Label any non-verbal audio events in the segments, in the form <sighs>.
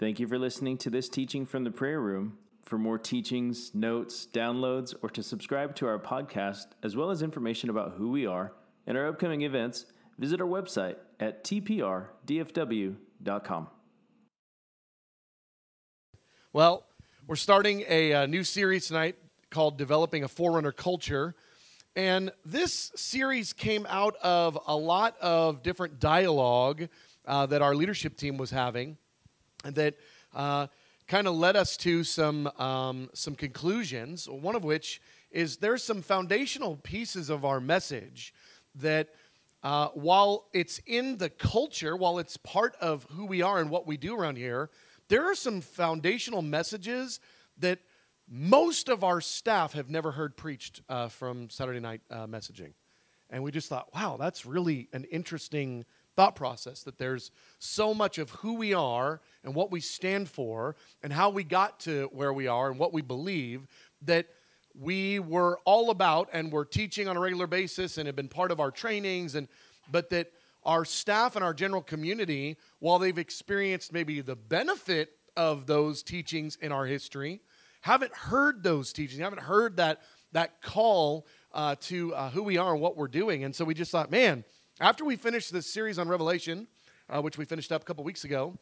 Thank you for listening to this teaching from the prayer room. For more teachings, notes, downloads, or to subscribe to our podcast, as well as information about who we are and our upcoming events, visit our website at tprdfw.com. Well, we're starting a, uh new series tonight called Developing a Forerunner Culture. And this series came out of a lot of different dialogue uh, that our leadership team was having that uh, kind of led us to some, um, some conclusions, one of which is there's some foundational pieces of our message that uh, while it's in the culture, while it's part of who we are and what we do around here, there are some foundational messages that most of our staff have never heard preached uh, from Saturday night uh, messaging. And we just thought, wow, that's really an interesting thought process that there's so much of who we are and what we stand for and how we got to where we are and what we believe that we were all about and were teaching on a regular basis and have been part of our trainings and but that our staff and our general community while they've experienced maybe the benefit of those teachings in our history haven't heard those teachings haven't heard that that call uh, to uh, who we are and what we're doing. And so we just thought man after we finished this series on revelation uh, which we finished up a couple weeks ago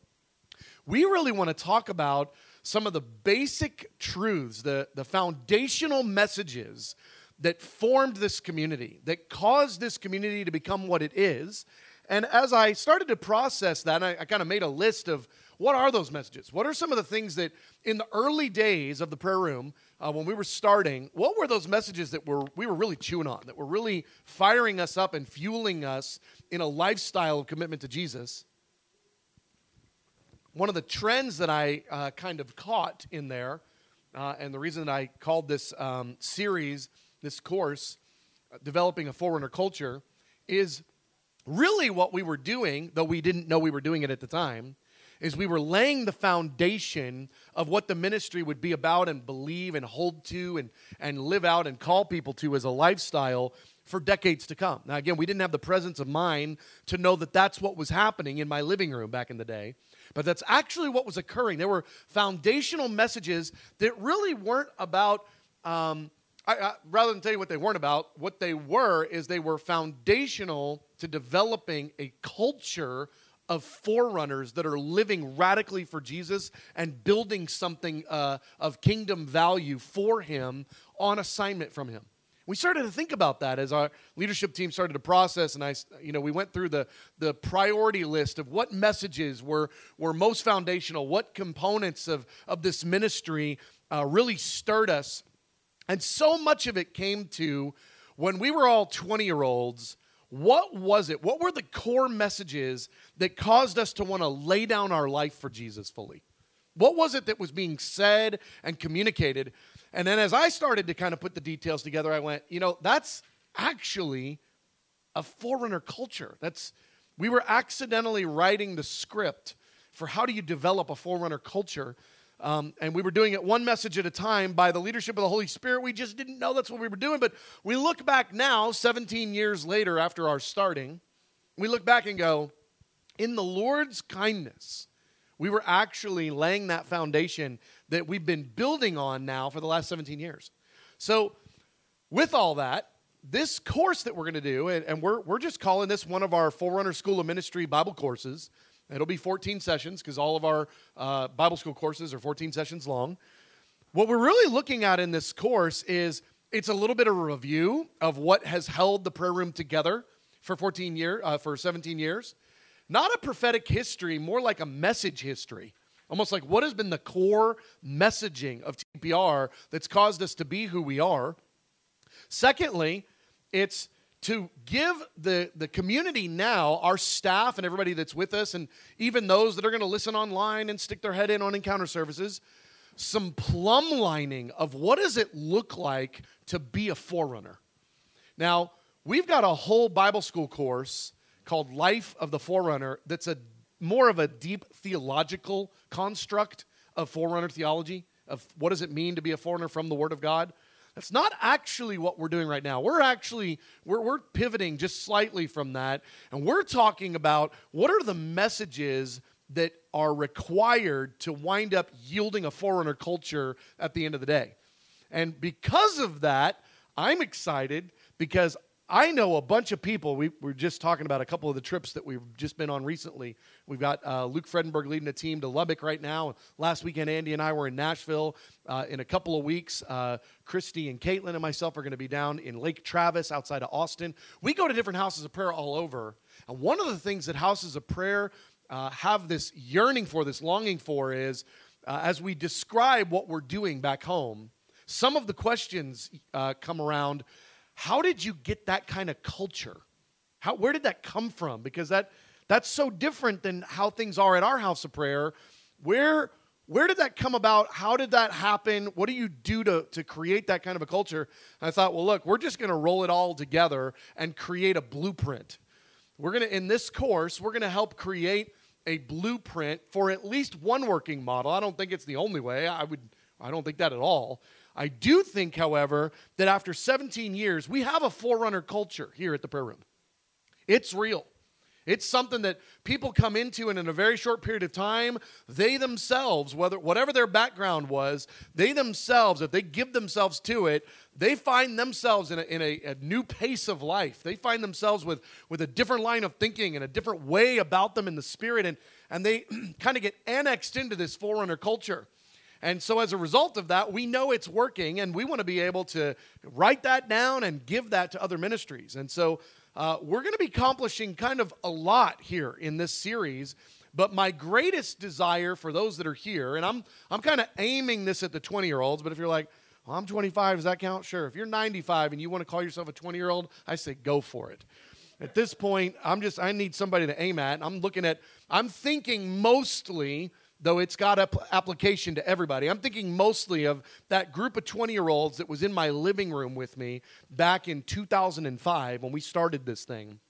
we really want to talk about some of the basic truths, the, the foundational messages that formed this community, that caused this community to become what it is. And as I started to process that, I, I kind of made a list of what are those messages? What are some of the things that in the early days of the prayer room, uh, when we were starting, what were those messages that were, we were really chewing on, that were really firing us up and fueling us in a lifestyle of commitment to Jesus? one of the trends that I uh, kind of caught in there, uh, and the reason that I called this um, series, this course, uh, Developing a Forerunner Culture, is really what we were doing, though we didn't know we were doing it at the time, is we were laying the foundation of what the ministry would be about and believe and hold to and, and live out and call people to as a lifestyle for decades to come. Now, again, we didn't have the presence of mind to know that that's what was happening in my living room back in the day. But that's actually what was occurring. There were foundational messages that really weren't about, um, I, I, rather than tell you what they weren't about, what they were is they were foundational to developing a culture of forerunners that are living radically for Jesus and building something uh, of kingdom value for Him on assignment from Him. We started to think about that as our leadership team started to process and i you know we went through the the priority list of what messages were were most foundational what components of of this ministry uh, really stirred us. And so much of it came to when we were all 20 year olds what was it what were the core messages that caused us to want to lay down our life for jesus fully what was it that was being said and communicated and then as I started to kind of put the details together, I went, you know, that's actually a forerunner culture. That's we were accidentally writing the script for how do you develop a forerunner culture. Um, and we were doing it one message at a time by the leadership of the Holy Spirit. We just didn't know that's what we were doing. But we look back now, 17 years later after our starting, we look back and go, in the Lord's kindness, we were actually laying that foundation that we've been building on now for the last 17 years. So, with all that, this course that we're going to do, and, and, we're, we're just calling this one of our Forerunner School of Ministry Bible courses. It'll be 14 sessions because all of our uh, Bible school courses are 14 sessions long. What we're really looking at in this course is it's a little bit of a review of what has held the prayer room together for 14 years, uh, for 17 years. Not a prophetic history, more like a message history. Almost like what has been the core messaging of TPR that's caused us to be who we are. Secondly, it's to give the, the community now, our staff and everybody that's with us, and even those that are going to listen online and stick their head in on encounter services, some plumb lining of what does it look like to be a forerunner. Now, we've got a whole Bible school course called Life of the Forerunner that's a more of a deep theological construct of forerunner theology of what does it mean to be a forerunner from the word of god that's not actually what we're doing right now we're actually we're, we're pivoting just slightly from that and we're talking about what are the messages that are required to wind up yielding a forerunner culture at the end of the day. And because of that, I'm excited because I know a bunch of people. We were just talking about a couple of the trips that we've just been on recently. We've got uh, Luke Fredenberg leading a team to Lubbock right now. Last weekend, Andy and I were in Nashville. Uh, in a couple of weeks, uh, Christy and Caitlin and myself are going to be down in Lake Travis outside of Austin. We go to different houses of prayer all over. And one of the things that houses of prayer uh, have this yearning for, this longing for, is uh, as we describe what we're doing back home, some of the questions uh, come around how did you get that kind of culture? How, where did that come from? Because that, that's so different than how things are at our house of prayer. Where, where did that come about? How did that happen? What do you do to, to create that kind of a culture? And I thought, well, look, we're just going to roll it all together and create a blueprint. We're going to, in this course, we're going to help create a blueprint for at least one working model. I don't think it's the only way. I would, I don't think that at all. I do think, however, that after 17 years, we have a forerunner culture here at the prayer room. It's real. It's something that people come into, and in a very short period of time, they themselves, whether whatever their background was, they themselves, if they give themselves to it, they find themselves in a, in a, a new pace of life. They find themselves with, with a different line of thinking and a different way about them in the spirit, and, and they <clears throat> kind of get annexed into this forerunner culture. And so, as a result of that, we know it's working, and we want to be able to write that down and give that to other ministries. And so, uh, we're going to be accomplishing kind of a lot here in this series. But my greatest desire for those that are here, and I'm, I'm kind of aiming this at the 20 year olds, but if you're like, well, I'm 25, does that count? Sure. If you're 95 and you want to call yourself a 20 year old, I say go for it. At this point, I'm just, I need somebody to aim at. I'm looking at, I'm thinking mostly though it's got application to everybody. I'm thinking mostly of that group of 20 year olds that was in my living room with me back in 2005 when we started this thing.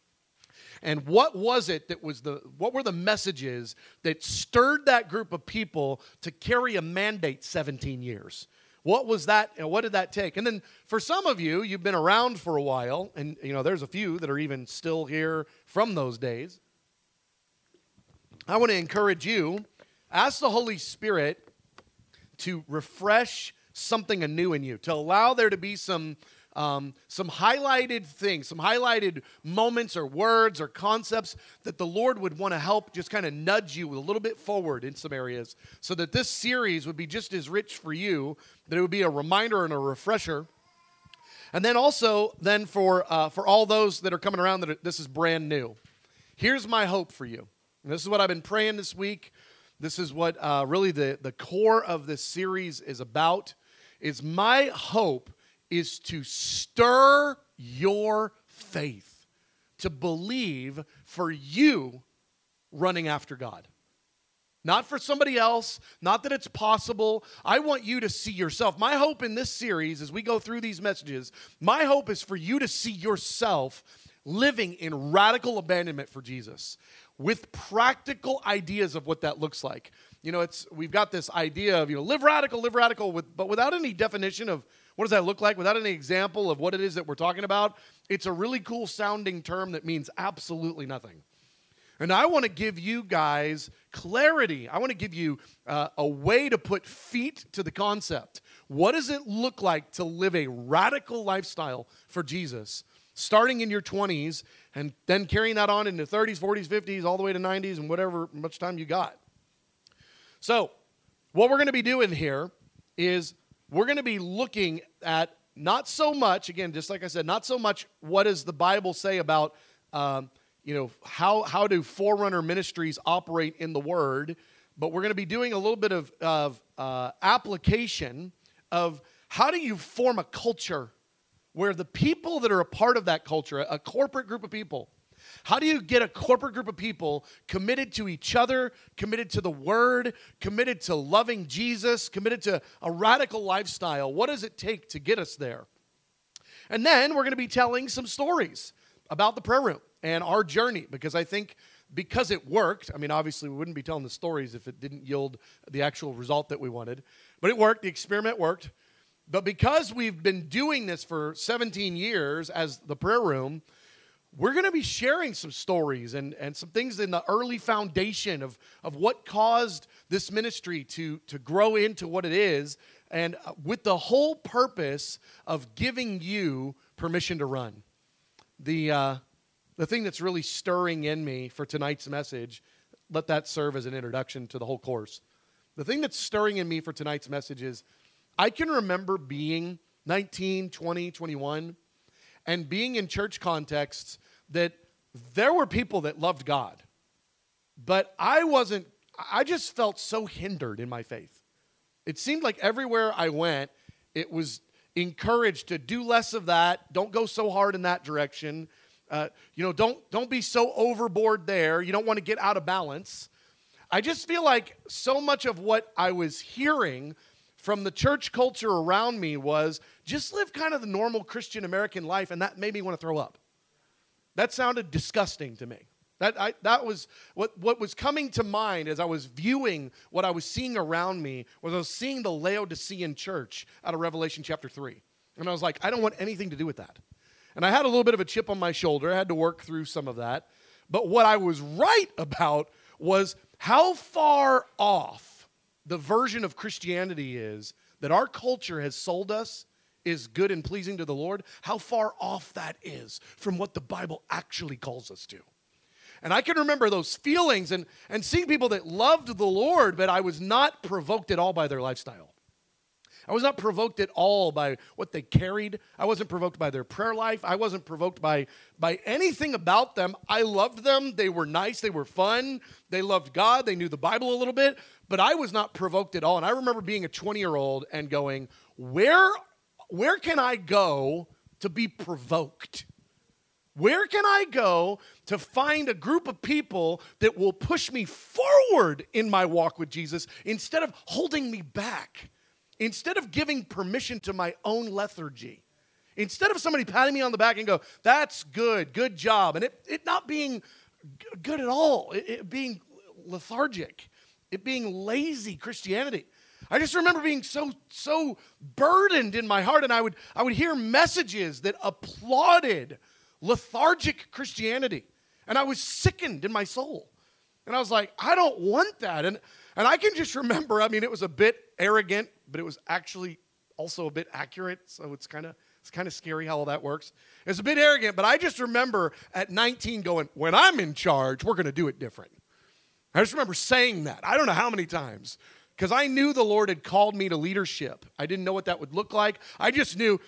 And what was it that was the, what were the messages that stirred that group of people to carry a mandate 17 years? What was that? What did that take? And then for some of you, you've been around for a while, and you know, there's a few that are even still here from those days. I want to encourage you Ask the Holy Spirit to refresh something anew in you, to allow there to be some um, some highlighted things, some highlighted moments or words or concepts that the Lord would want to help just kind of nudge you a little bit forward in some areas so that this series would be just as rich for you, that it would be a reminder and a refresher. And then also, then for, uh, for all those that are coming around, that are, this is brand new. Here's my hope for you. And this is what I've been praying this week. This is what uh, really the, the core of this series is about. Is my hope is to stir your faith, to believe for you running after God. Not for somebody else, not that it's possible. I want you to see yourself. My hope in this series, as we go through these messages, my hope is for you to see yourself living in radical abandonment for Jesus with practical ideas of what that looks like. You know, it's we've got this idea of, you know, live radical, live radical with but without any definition of what does that look like, without any example of what it is that we're talking about, it's a really cool sounding term that means absolutely nothing. And I want to give you guys clarity. I want to give you uh, a way to put feet to the concept. What does it look like to live a radical lifestyle for Jesus? Starting in your 20s and then carrying that on into 30s, 40s, 50s, all the way to 90s, and whatever much time you got. So, what we're going to be doing here is we're going to be looking at not so much, again, just like I said, not so much what does the Bible say about, um, you know, how, how do forerunner ministries operate in the Word, but we're going to be doing a little bit of, of uh, application of how do you form a culture where the people that are a part of that culture, a corporate group of people, how do you get a corporate group of people committed to each other, committed to the word, committed to loving Jesus, committed to a radical lifestyle? What does it take to get us there? And then we're going to be telling some stories about the prayer room and our journey because I think because it worked, I mean, obviously, we wouldn't be telling the stories if it didn't yield the actual result that we wanted, but it worked. The experiment worked. But because we've been doing this for 17 years as the prayer room, we're going to be sharing some stories and, and some things in the early foundation of, of what caused this ministry to, to grow into what it is, and uh, with the whole purpose of giving you permission to run. The, uh, the thing that's really stirring in me for tonight's message, let that serve as an introduction to the whole course. The thing that's stirring in me for tonight's message is I can remember being 19, 20, 21, and being in church contexts that there were people that loved God, but I wasn't, I just felt so hindered in my faith. It seemed like everywhere I went, it was encouraged to do less of that, don't go so hard in that direction. Uh, you know, don't don't be so overboard there. You don't want to get out of balance. I just feel like so much of what I was hearing from the church culture around me was just live kind of the normal Christian American life, and that made me want to throw up. That sounded disgusting to me. That, I, that was what, what was coming to mind as I was viewing what I was seeing around me was I was seeing the Laodicean church out of Revelation chapter 3. And I was like, I don't want anything to do with that. And I had a little bit of a chip on my shoulder. I had to work through some of that. But what I was right about was how far off the version of Christianity is that our culture has sold us is good and pleasing to the Lord, how far off that is from what the Bible actually calls us to. And I can remember those feelings and, and seeing people that loved the Lord, but I was not provoked at all by their lifestyle. I was not provoked at all by what they carried. I wasn't provoked by their prayer life. I wasn't provoked by, by anything about them. I loved them. They were nice. They were fun. They loved God. They knew the Bible a little bit, but I was not provoked at all. And I remember being a 20 year old and going, Where where can I go to be provoked? Where can I go to find a group of people that will push me forward in my walk with Jesus instead of holding me back? Instead of giving permission to my own lethargy? Instead of somebody patting me on the back and go, that's good, good job, and it, it not being good at all, it, it being lethargic, it being lazy Christianity. I just remember being so so burdened in my heart and I would I would hear messages that applauded lethargic Christianity and I was sickened in my soul. And I was like, I don't want that. And and I can just remember, I mean it was a bit arrogant, but it was actually also a bit accurate, so it's kind of it's kind of scary how all that works. It's a bit arrogant, but I just remember at 19 going, when I'm in charge, we're going to do it different. I just remember saying that. I don't know how many times because I knew the Lord had called me to leadership. I didn't know what that would look like. I just knew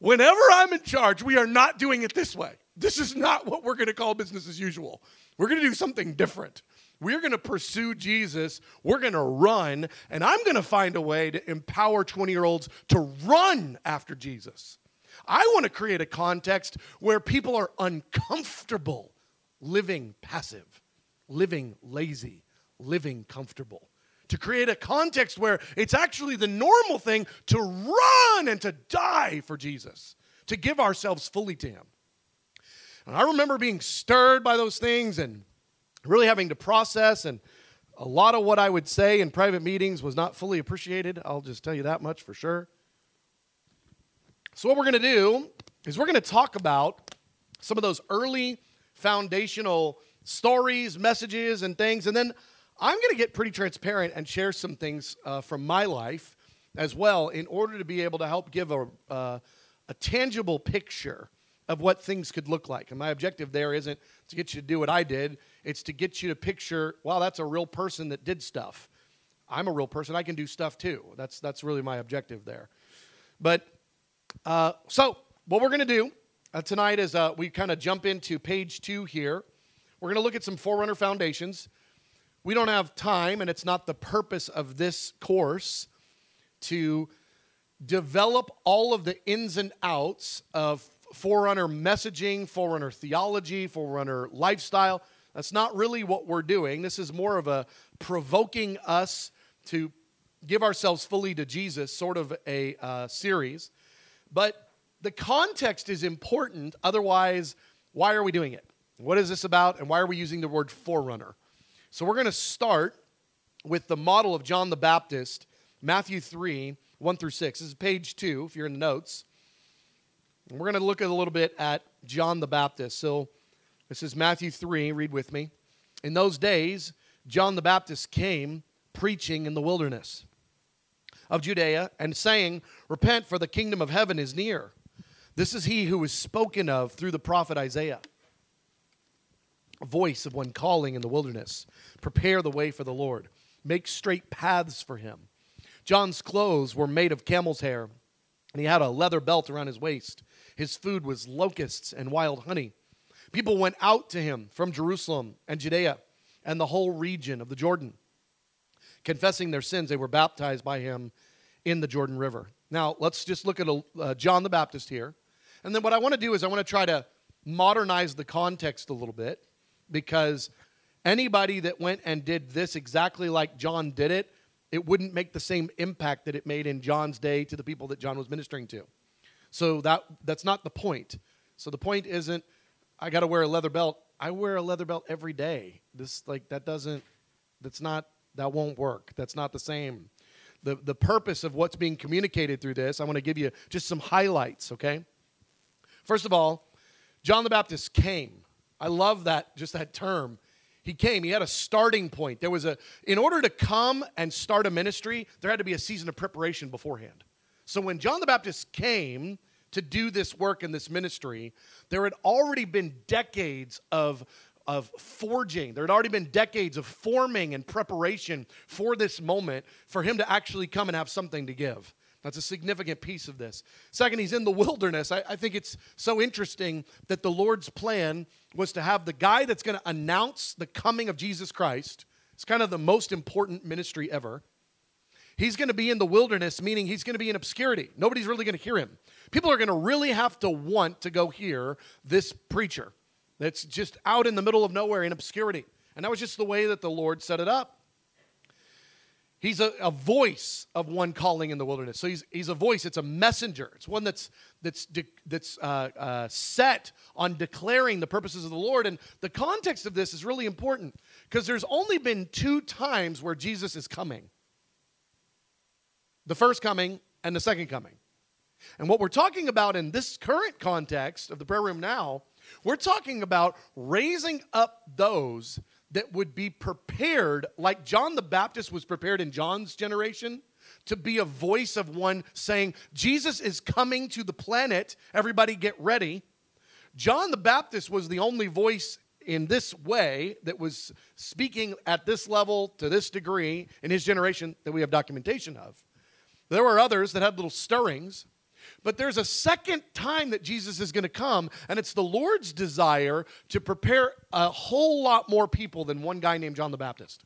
whenever I'm in charge, we are not doing it this way. This is not what we're going to call business as usual. We're going to do something different. We're going to pursue Jesus. We're going to run, and I'm going to find a way to empower 20 year olds to run after Jesus. I want to create a context where people are uncomfortable living passive, living lazy, living comfortable to create a context where it's actually the normal thing to run and to die for Jesus, to give ourselves fully to Him. And I remember being stirred by those things and really having to process, and a lot of what I would say in private meetings was not fully appreciated. I'll just tell you that much for sure. So, what we're going to do is we're going to talk about some of those early foundational stories, messages, and things, and then I'm going to get pretty transparent and share some things uh, from my life as well in order to be able to help give a, uh, a tangible picture of what things could look like. And my objective there isn't to get you to do what I did, it's to get you to picture, wow, that's a real person that did stuff. I'm a real person, I can do stuff too. That's, that's really my objective there. But uh, so, what we're going to do uh, tonight is uh, we kind of jump into page two here. We're going to look at some Forerunner foundations. We don't have time, and it's not the purpose of this course to develop all of the ins and outs of Forerunner messaging, Forerunner theology, Forerunner lifestyle. That's not really what we're doing. This is more of a provoking us to give ourselves fully to Jesus sort of a uh, series. But the context is important. Otherwise, why are we doing it? What is this about? And why are we using the word forerunner? So we're going to start with the model of John the Baptist, Matthew 3, 1 through 6. This is page 2, if you're in the notes. And we're going to look a little bit at John the Baptist. So This is Matthew 3. Read with me. In those days, John the Baptist came preaching in the wilderness of Judea and saying, Repent, for the kingdom of heaven is near. This is he who was spoken of through the prophet Isaiah. A voice of one calling in the wilderness Prepare the way for the Lord, make straight paths for him. John's clothes were made of camel's hair, and he had a leather belt around his waist. His food was locusts and wild honey. People went out to him from Jerusalem and Judea and the whole region of the Jordan. Confessing their sins, they were baptized by him in the Jordan River. Now, let's just look at uh, John the Baptist here. And then what I want to do is I want to try to modernize the context a little bit because anybody that went and did this exactly like John did it, it wouldn't make the same impact that it made in John's day to the people that John was ministering to. So that that's not the point. So the point isn't I got to wear a leather belt. I wear a leather belt every day. This like that doesn't that's not that won't work. That's not the same. The the purpose of what's being communicated through this, I want to give you just some highlights, okay? First of all, John the Baptist came. I love that just that term. He came. He had a starting point. There was a in order to come and start a ministry, there had to be a season of preparation beforehand. So when John the Baptist came, to do this work in this ministry, there had already been decades of, of forging. There had already been decades of forming and preparation for this moment for him to actually come and have something to give. That's a significant piece of this. Second, he's in the wilderness. I, I, think it's so interesting that the Lord's plan was to have the guy that's going to announce the coming of Jesus Christ. It's kind of the most important ministry ever. He's going to be in the wilderness, meaning he's going to be in obscurity. Nobody's really going to hear him. People are going to really have to want to go hear this preacher that's just out in the middle of nowhere in obscurity. And that was just the way that the Lord set it up. He's a, a voice of one calling in the wilderness. So he's, he's a voice, it's a messenger. It's one that's, that's, de, that's uh, uh, set on declaring the purposes of the Lord. And the context of this is really important because there's only been two times where Jesus is coming the first coming and the second coming. And what we're talking about in this current context of the prayer room now, we're talking about raising up those that would be prepared, like John the Baptist was prepared in John's generation, to be a voice of one saying, Jesus is coming to the planet, everybody get ready. John the Baptist was the only voice in this way that was speaking at this level to this degree in his generation that we have documentation of. There were others that had little stirrings. But there's a second time that Jesus is going to come, and it's the Lord's desire to prepare a whole lot more people than one guy named John the Baptist.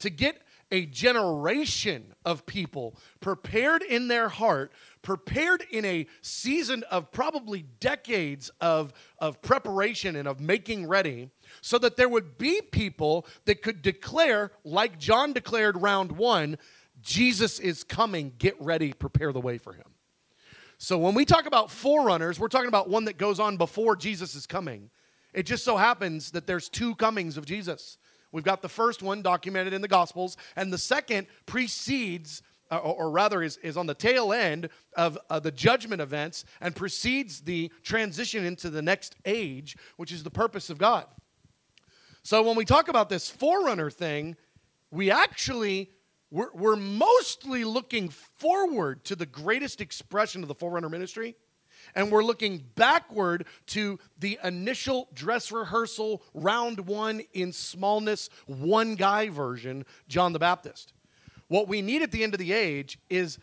To get a generation of people prepared in their heart, prepared in a season of probably decades of, of preparation and of making ready, so that there would be people that could declare, like John declared round one, Jesus is coming, get ready, prepare the way for him. So when we talk about forerunners, we're talking about one that goes on before Jesus is coming. It just so happens that there's two comings of Jesus. We've got the first one documented in the Gospels, and the second precedes, uh, or, rather is, is on the tail end of uh, the judgment events and precedes the transition into the next age, which is the purpose of God. So when we talk about this forerunner thing, we actually we're, we're mostly looking forward to the greatest expression of the Forerunner ministry, and we're looking backward to the initial dress rehearsal, round one in smallness, one guy version, John the Baptist. What we need at the end of the age is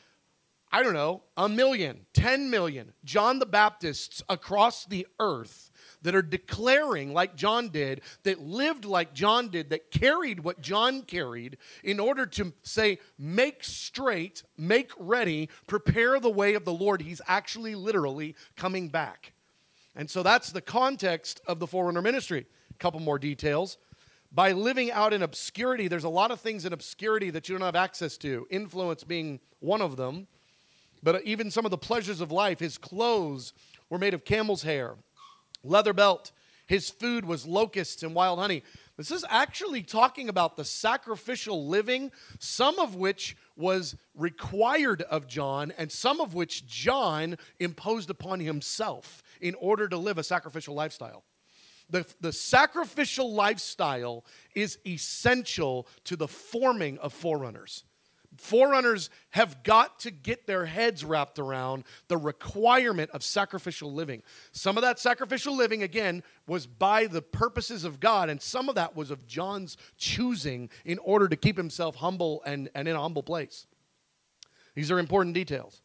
I don't know, a million, ten million John the Baptists across the earth that are declaring like John did, that lived like John did, that carried what John carried in order to say, make straight, make ready, prepare the way of the Lord. He's actually literally coming back. And so that's the context of the Forerunner ministry. A couple more details. By living out in obscurity, there's a lot of things in obscurity that you don't have access to, influence being one of them. But even some of the pleasures of life, his clothes were made of camel's hair leather belt. His food was locusts and wild honey. This is actually talking about the sacrificial living, some of which was required of John, and some of which John imposed upon himself in order to live a sacrificial lifestyle. the, the sacrificial lifestyle is essential to the forming of forerunners. Forerunners have got to get their heads wrapped around the requirement of sacrificial living. Some of that sacrificial living, again, was by the purposes of God, and some of that was of John's choosing in order to keep himself humble and, and in a humble place. These are important details.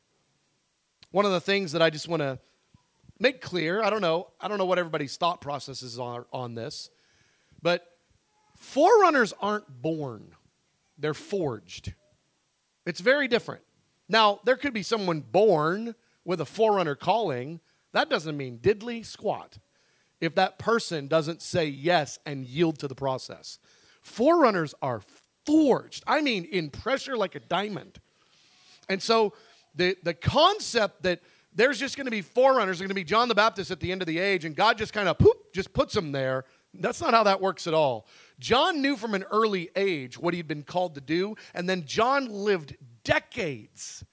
One of the things that I just want to make clear, I don't know, I don't know what everybody's thought processes are on this, but forerunners aren't born, they're forged. It's very different. Now, there could be someone born with a forerunner calling. That doesn't mean diddly squat if that person doesn't say yes and yield to the process. Forerunners are forged. I mean, in pressure like a diamond. And so the, the concept that there's just going to be forerunners, going to be John the Baptist at the end of the age, and God just kind of poop, just puts them there. That's not how that works at all. John knew from an early age what he'd been called to do, and then John lived decades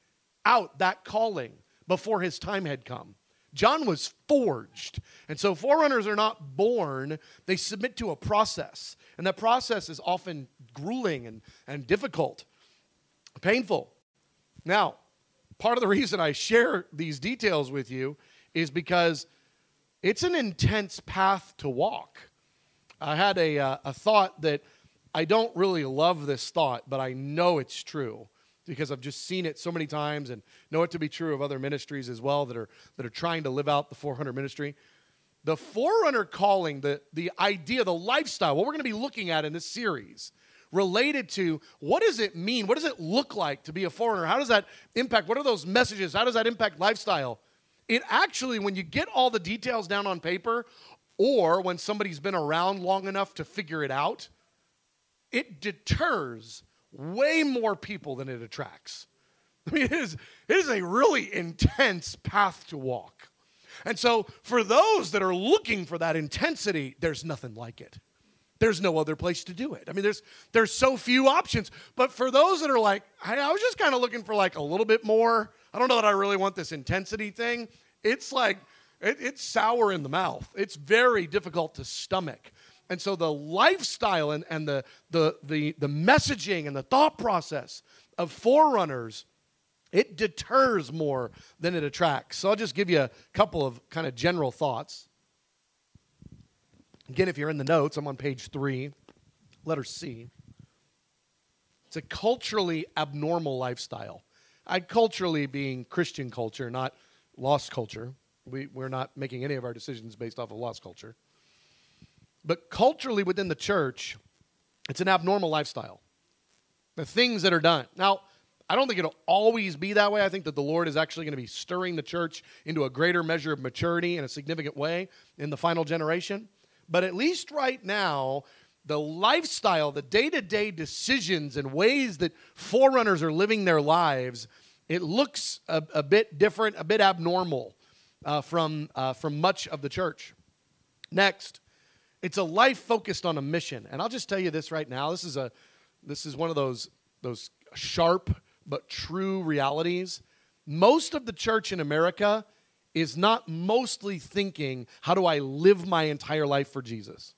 out that calling before his time had come. John was forged. And so forerunners are not born, they submit to a process. And that process is often grueling and, and difficult, painful. Now, part of the reason I share these details with you is because it's an intense path to walk. I had a, uh, a thought that I don't really love this thought, but I know it's true because I've just seen it so many times and know it to be true of other ministries as well that are, that are trying to live out the forerunner ministry. The forerunner calling, the, the idea, the lifestyle, what we're going to be looking at in this series, related to what does it mean? What does it look like to be a forerunner? How does that impact? What are those messages? How does that impact lifestyle? It actually, when you get all the details down on paper, or when somebody's been around long enough to figure it out, it deters way more people than it attracts. <laughs> I mean, it is, it is a really intense path to walk. And so, for those that are looking for that intensity, there's nothing like it. There's no other place to do it. I mean, there's there's so few options. But for those that are like, I, I was just kind of looking for like a little bit more. I don't know that I really want this intensity thing. It's like it, it's sour in the mouth. It's very difficult to stomach. And so the lifestyle and, and the, the, the, the messaging and the thought process of forerunners, it deters more than it attracts. So I'll just give you a couple of kind of general thoughts. Again, if you're in the notes, I'm on page three, letter C. It's a culturally abnormal lifestyle. I culturally being Christian culture, not lost culture. We, we're not making any of our decisions based off of lost culture. But culturally within the church, it's an abnormal lifestyle. The things that are done. Now, I don't think it'll always be that way. I think that the Lord is actually going to be stirring the church into a greater measure of maturity in a significant way in the final generation. But at least right now, the lifestyle, the day to day decisions and ways that forerunners are living their lives, it looks a, a bit different, a bit abnormal uh, from, uh, from much of the church. Next, it's a life focused on a mission. And I'll just tell you this right now. This is, a, this is one of those, those sharp but true realities. Most of the church in America is not mostly thinking, how do I live my entire life for Jesus?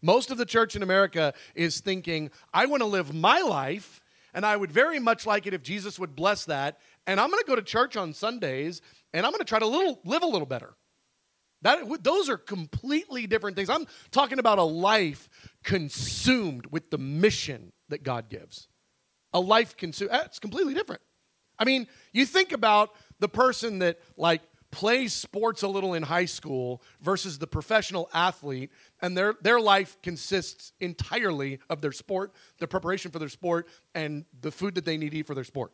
Most of the church in America is thinking, I want to live my life, and I would very much like it if Jesus would bless that. And I'm going to go to church on Sundays, and I'm going to try to little, live a little better. That, those are completely different things. I'm talking about a life consumed with the mission that God gives. A life consumed. It's completely different. I mean, you think about the person that, like, plays sports a little in high school versus the professional athlete, and their, their life consists entirely of their sport, the preparation for their sport, and the food that they need to eat for their sport.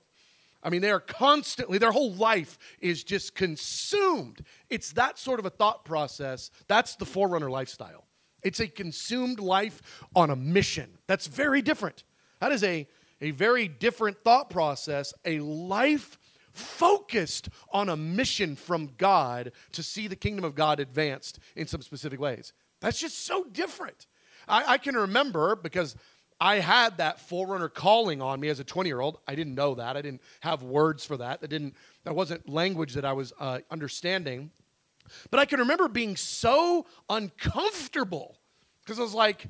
I mean, they are constantly, their whole life is just consumed. It's that sort of a thought process. That's the forerunner lifestyle. It's a consumed life on a mission. That's very different. That is a, a very different thought process, a life focused on a mission from God to see the kingdom of God advanced in some specific ways. That's just so different. I, I can remember because I had that forerunner calling on me as a 20 year old. I didn't know that. I didn't have words for that. That didn't. That wasn't language that I was uh, understanding. But I can remember being so uncomfortable because I was like,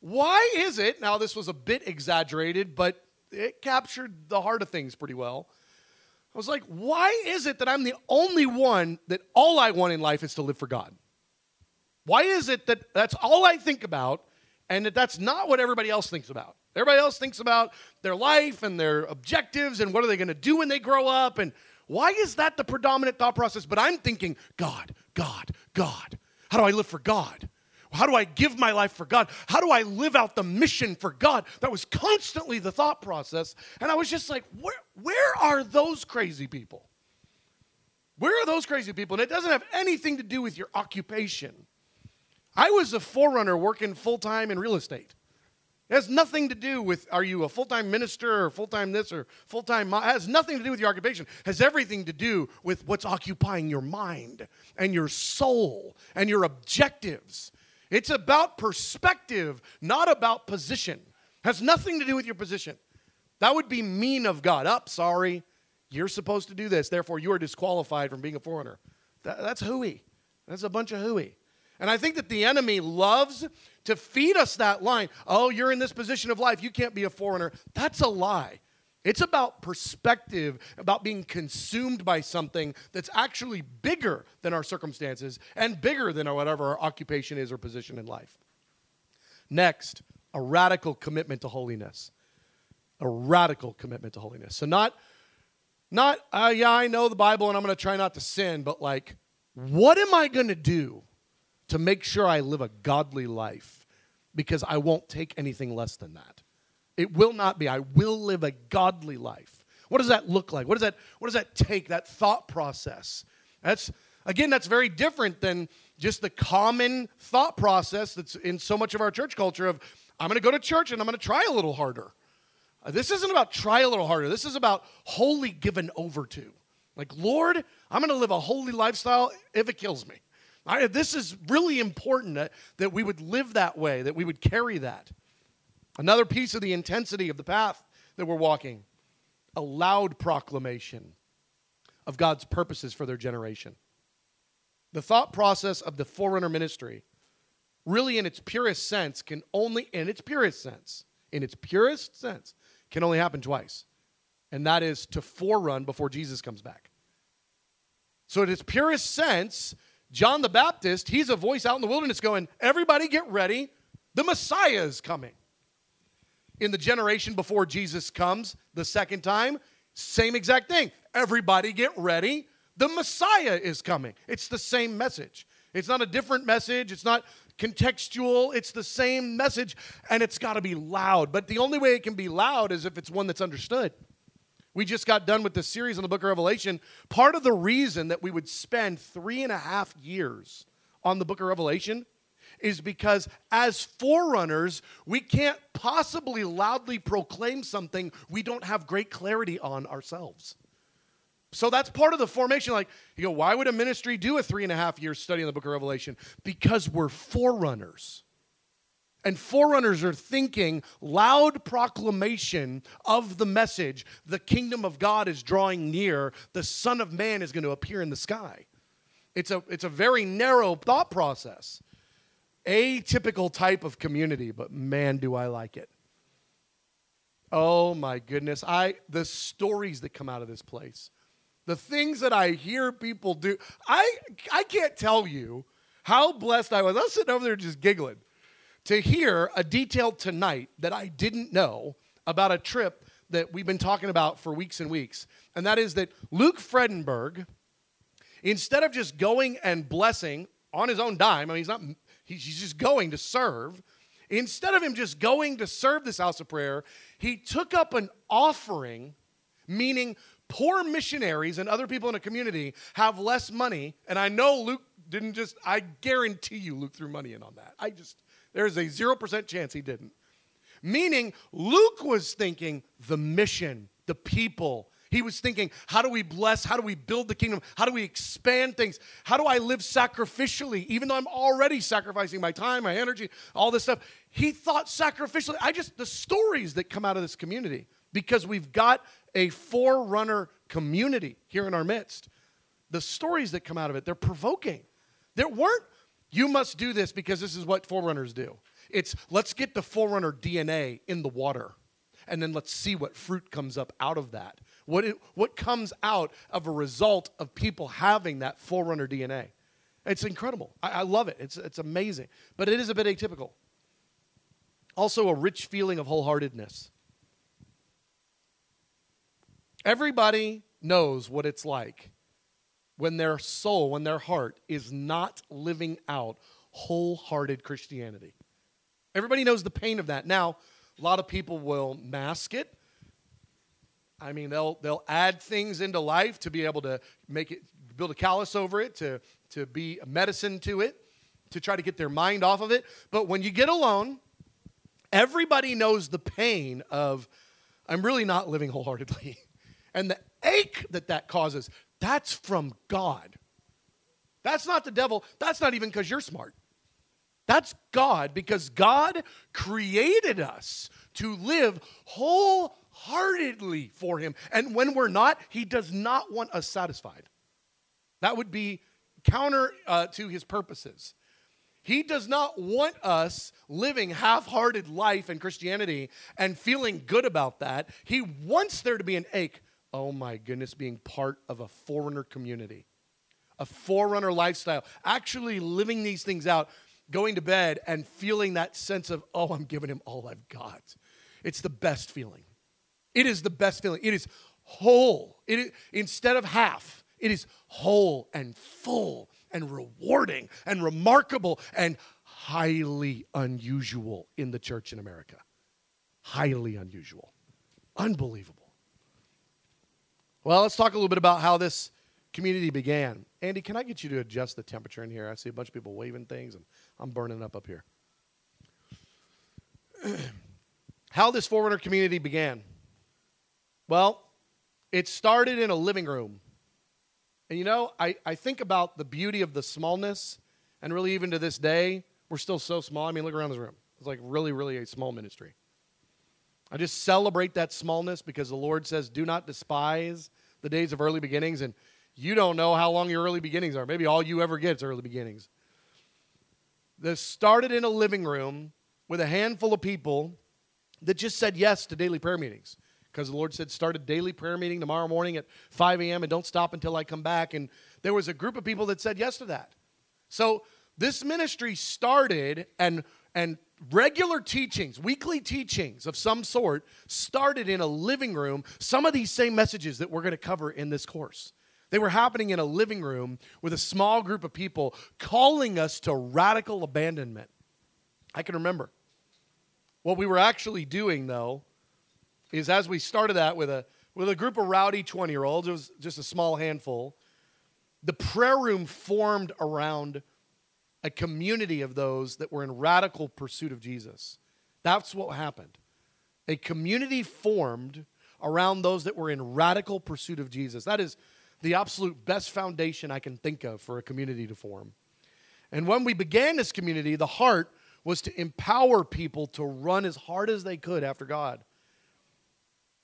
why is it? Now, this was a bit exaggerated, but it captured the heart of things pretty well. I was like, why is it that I'm the only one that all I want in life is to live for God? Why is it that that's all I think about and that that's not what everybody else thinks about? Everybody else thinks about their life and their objectives and what are they going to do when they grow up and why is that the predominant thought process? But I'm thinking, God, God, God. How do I live for God? How do I give my life for God? How do I live out the mission for God? That was constantly the thought process. And I was just like, where, where are those crazy people? Where are those crazy people? And it doesn't have anything to do with your occupation. I was a forerunner working full time in real estate. It has nothing to do with are you a full time minister or full time this or full time. It has nothing to do with your occupation. It has everything to do with what's occupying your mind and your soul and your objectives. It's about perspective, not about position. It has nothing to do with your position. That would be mean of God. Up, sorry. You're supposed to do this, therefore you are disqualified from being a forerunner. That, that's hooey. That's a bunch of hooey. And I think that the enemy loves to feed us that line. Oh, you're in this position of life. You can't be a forerunner. That's a lie. It's about perspective, about being consumed by something that's actually bigger than our circumstances and bigger than whatever our occupation is or position in life. Next, a radical commitment to holiness. A radical commitment to holiness. So, not, not uh, yeah, I know the Bible and I'm going to try not to sin, but like, what am I going to do to make sure I live a godly life because I won't take anything less than that. It will not be. I will live a godly life. What does that look like? What does that what does that take? That thought process. That's again that's very different than just the common thought process that's in so much of our church culture of I'm going to go to church and I'm going to try a little harder. Uh, this isn't about try a little harder. This is about wholly given over to. Like, Lord, I'm going to live a holy lifestyle if it kills me. I, this is really important that, that we would live that way, that we would carry that. Another piece of the intensity of the path that we're walking a loud proclamation of God's purposes for their generation. The thought process of the forerunner ministry, really in its purest sense, can only, in its purest sense, in its purest sense, can only happen twice. And that is to forerun before Jesus comes back. So, in its purest sense, John the Baptist, he's a voice out in the wilderness going, Everybody get ready, the Messiah is coming. In the generation before Jesus comes the second time, same exact thing. Everybody get ready, the Messiah is coming. It's the same message. It's not a different message, it's not contextual, it's the same message, and it's got to be loud. But the only way it can be loud is if it's one that's understood. We just got done with the series on the book of Revelation. Part of the reason that we would spend three and a half years on the book of Revelation is because as forerunners, we can't possibly loudly proclaim something we don't have great clarity on ourselves. So that's part of the formation. Like, you go, why would a ministry do a three and a half year study on the book of Revelation? Because we're forerunners. And forerunners are thinking loud proclamation of the message the kingdom of God is drawing near, the Son of Man is going to appear in the sky. It's a, it's a very narrow thought process. Atypical type of community, but man, do I like it. Oh my goodness. I the stories that come out of this place. The things that I hear people do. I I can't tell you how blessed I was. I was sitting over there just giggling to hear a detail tonight that I didn't know about a trip that we've been talking about for weeks and weeks. And that is that Luke Fredenberg, instead of just going and blessing on his own dime, I mean, he's not, he's just going to serve. Instead of him just going to serve this house of prayer, he took up an offering, meaning poor missionaries and other people in a community have less money. And I know Luke didn't just, I guarantee you Luke threw money in on that. I just, there's a 0% chance he didn't. Meaning, Luke was thinking the mission, the people. He was thinking, how do we bless? How do we build the kingdom? How do we expand things? How do I live sacrificially, even though I'm already sacrificing my time, my energy, all this stuff? He thought sacrificially. I just, the stories that come out of this community, because we've got a forerunner community here in our midst the stories that come out of it, they're provoking. There weren't, you must do this because this is what forerunners do. It's let's get the forerunner DNA in the water and then let's see what fruit comes up out of that. What, it, what comes out of a result of people having that forerunner DNA. It's incredible. I, I love it. It's, it's amazing. But it is a bit atypical. Also, a rich feeling of wholeheartedness. Everybody knows what it's like when their soul, when their heart is not living out wholehearted Christianity. Everybody knows the pain of that. Now, a lot of people will mask it. I mean, they'll they'll add things into life to be able to make it build a callus over it, to to be a medicine to it, to try to get their mind off of it. But when you get alone, everybody knows the pain of I'm really not living wholeheartedly. <laughs> And the ache that that causes, that's from God. That's not the devil. That's not even because you're smart. That's God because God created us to live wholeheartedly for Him. And when we're not, He does not want us satisfied. That would be counter uh, to His purposes. He does not want us living half hearted life in Christianity and feeling good about that. He wants there to be an ache. Oh my goodness, being part of a forerunner community, a forerunner lifestyle, actually living these things out going to bed and feeling that sense of, oh, I'm giving him all I've got. It's the best feeling. It is the best feeling. It is whole. It is, instead of half, it is whole and full and rewarding and remarkable and highly unusual in the church in America. Highly unusual. Unbelievable. Well, let's talk a little bit about how this community began. Andy, can I get you to adjust the temperature in here? I see a bunch of people waving things, and I'm burning up up here. <clears throat> How this Forerunner community began. Well, it started in a living room. And you know, I, I think about the beauty of the smallness, and really, even to this day, we're still so small. I mean, look around this room. It's like really, really a small ministry. I just celebrate that smallness because the Lord says, do not despise the days of early beginnings. And you don't know how long your early beginnings are. Maybe all you ever get is early beginnings. This started in a living room with a handful of people that just said yes to daily prayer meetings because the Lord said, start a daily prayer meeting tomorrow morning at 5 a.m. and don't stop until I come back. And there was a group of people that said yes to that. So this ministry started and and regular teachings, weekly teachings of some sort started in a living room. Some of these same messages that we're going to cover in this course. They were happening in a living room with a small group of people calling us to radical abandonment. I can remember. What we were actually doing, though, is as we started that with a, with a group of rowdy 20 year olds, it was just a small handful, the prayer room formed around a community of those that were in radical pursuit of Jesus. That's what happened. A community formed around those that were in radical pursuit of Jesus. That is the absolute best foundation I can think of for a community to form. And when we began this community, the heart was to empower people to run as hard as they could after God.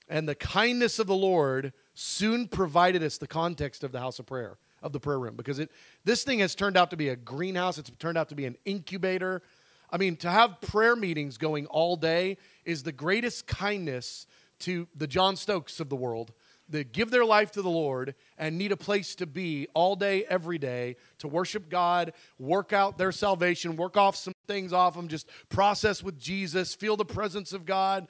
And the kindness of the Lord soon provided us the context of the house of prayer, of the prayer room, because it, this thing has turned out to be a greenhouse, it's turned out to be an incubator. I mean, to have prayer meetings going all day is the greatest kindness to the John Stokes of the world that give their life to the Lord and need a place to be all day, every day to worship God, work out their salvation, work off some things off them, just process with Jesus, feel the presence of God.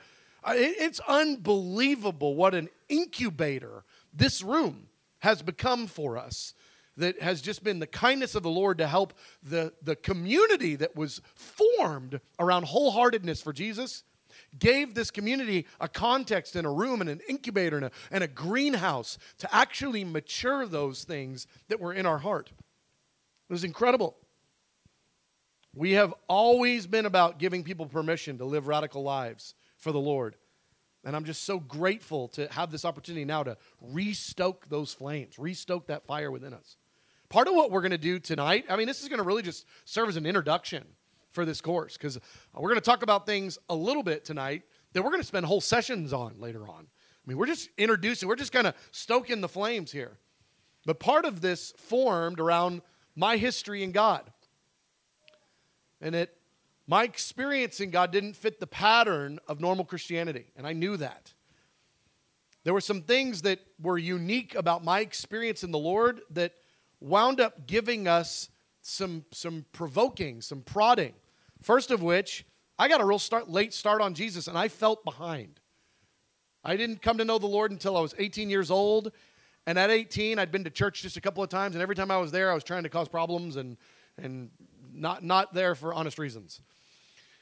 It's unbelievable what an incubator this room has become for us that has just been the kindness of the Lord to help the, the community that was formed around wholeheartedness for Jesus gave this community a context and a room and an incubator and a, and a greenhouse to actually mature those things that were in our heart. It was incredible. We have always been about giving people permission to live radical lives for the Lord. And I'm just so grateful to have this opportunity now to restoke those flames, restoke that fire within us. Part of what we're going to do tonight, I mean, this is going to really just serve as an introduction for this course because uh, we're going to talk about things a little bit tonight that we're going to spend whole sessions on later on. I mean, we're just introducing, we're just kind of stoking the flames here. But part of this formed around my history in God. And it my experience in God didn't fit the pattern of normal Christianity, and I knew that. There were some things that were unique about my experience in the Lord that wound up giving us some, some provoking, some prodding. First of which, I got a real start, late start on Jesus, and I felt behind. I didn't come to know the Lord until I was 18 years old. And at 18, I'd been to church just a couple of times, and every time I was there, I was trying to cause problems and, and not, not there for honest reasons.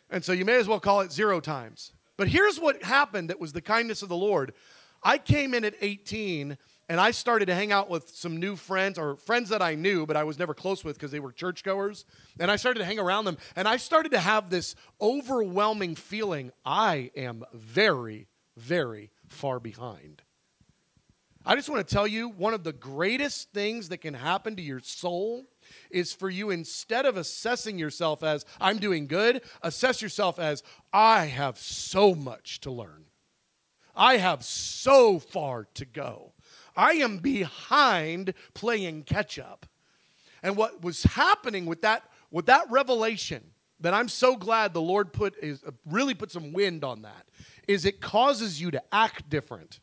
And so you may as well call it zero times. But here's what happened that was the kindness of the Lord. I came in at 18 and I started to hang out with some new friends or friends that I knew, but I was never close with because they were churchgoers. And I started to hang around them and I started to have this overwhelming feeling I am very, very far behind. I just want to tell you one of the greatest things that can happen to your soul is for you, instead of assessing yourself as, I'm doing good, assess yourself as, I have so much to learn. I have so far to go. I am behind playing catch up. And what was happening with that, with that revelation, that I'm so glad the Lord put is uh, really put some wind on that, is it causes you to act different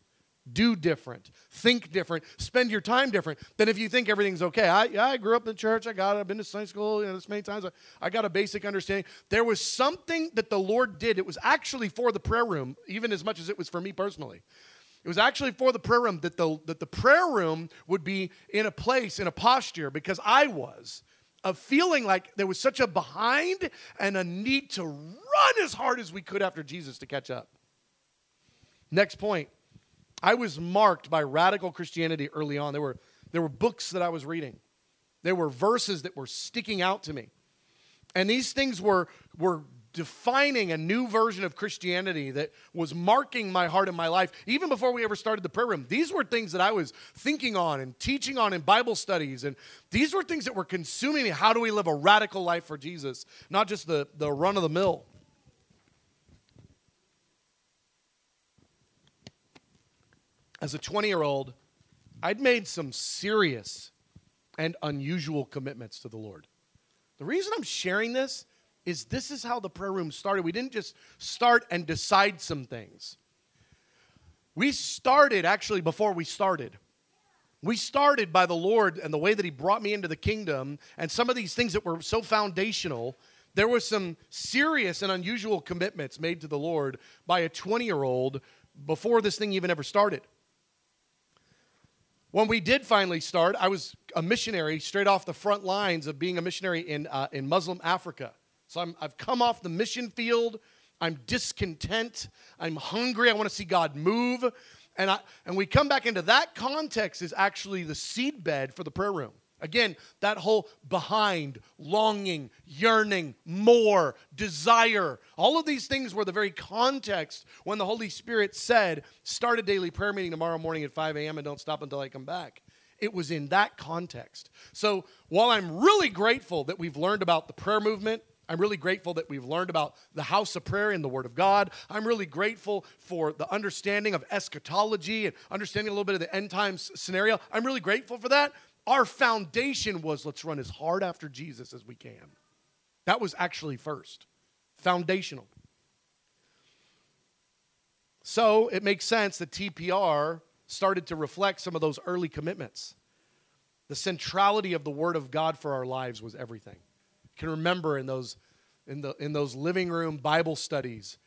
do different, think different, spend your time different than if you think everything's okay. I, I grew up in church. I got it. I've been to Sunday school you know, this many times. I, I got a basic understanding. There was something that the Lord did. It was actually for the prayer room, even as much as it was for me personally. It was actually for the prayer room that the, that the prayer room would be in a place, in a posture, because I was of feeling like there was such a behind and a need to run as hard as we could after Jesus to catch up. Next point I was marked by radical Christianity early on. There were, there were books that I was reading, there were verses that were sticking out to me. And these things were, were defining a new version of Christianity that was marking my heart and my life even before we ever started the prayer room. These were things that I was thinking on and teaching on in Bible studies. And these were things that were consuming me. How do we live a radical life for Jesus? Not just the, the run of the mill. as a 20 year old, I'd made some serious and unusual commitments to the Lord. The reason I'm sharing this is this is how the prayer room started. We didn't just start and decide some things. We started actually before we started. We started by the Lord and the way that He brought me into the kingdom, and some of these things that were so foundational. There were some serious and unusual commitments made to the Lord by a 20 year old before this thing even ever started. When we did finally start, I was a missionary straight off the front lines of being a missionary in, uh, in Muslim Africa. So i have come off the mission field. I'm discontent. I'm hungry. I want to see God move. And, I, and we come back into that context is actually the seedbed for the prayer room. Again, that whole behind, longing, yearning, more, desire, all of these things were the very context when the Holy Spirit said, Start a daily prayer meeting tomorrow morning at 5 a.m. and don't stop until I come back. It was in that context. So while I'm really grateful that we've learned about the prayer movement, I'm really grateful that we've learned about the house of prayer in the Word of God. I'm really grateful for the understanding of eschatology and understanding a little bit of the end times scenario. I'm really grateful for that. Our foundation was let's run as hard after Jesus as we can. That was actually first, foundational. So it makes sense that TPR started to reflect some of those early commitments. The centrality of the Word of God for our lives was everything. Can remember in those, in, the, in those living room Bible studies,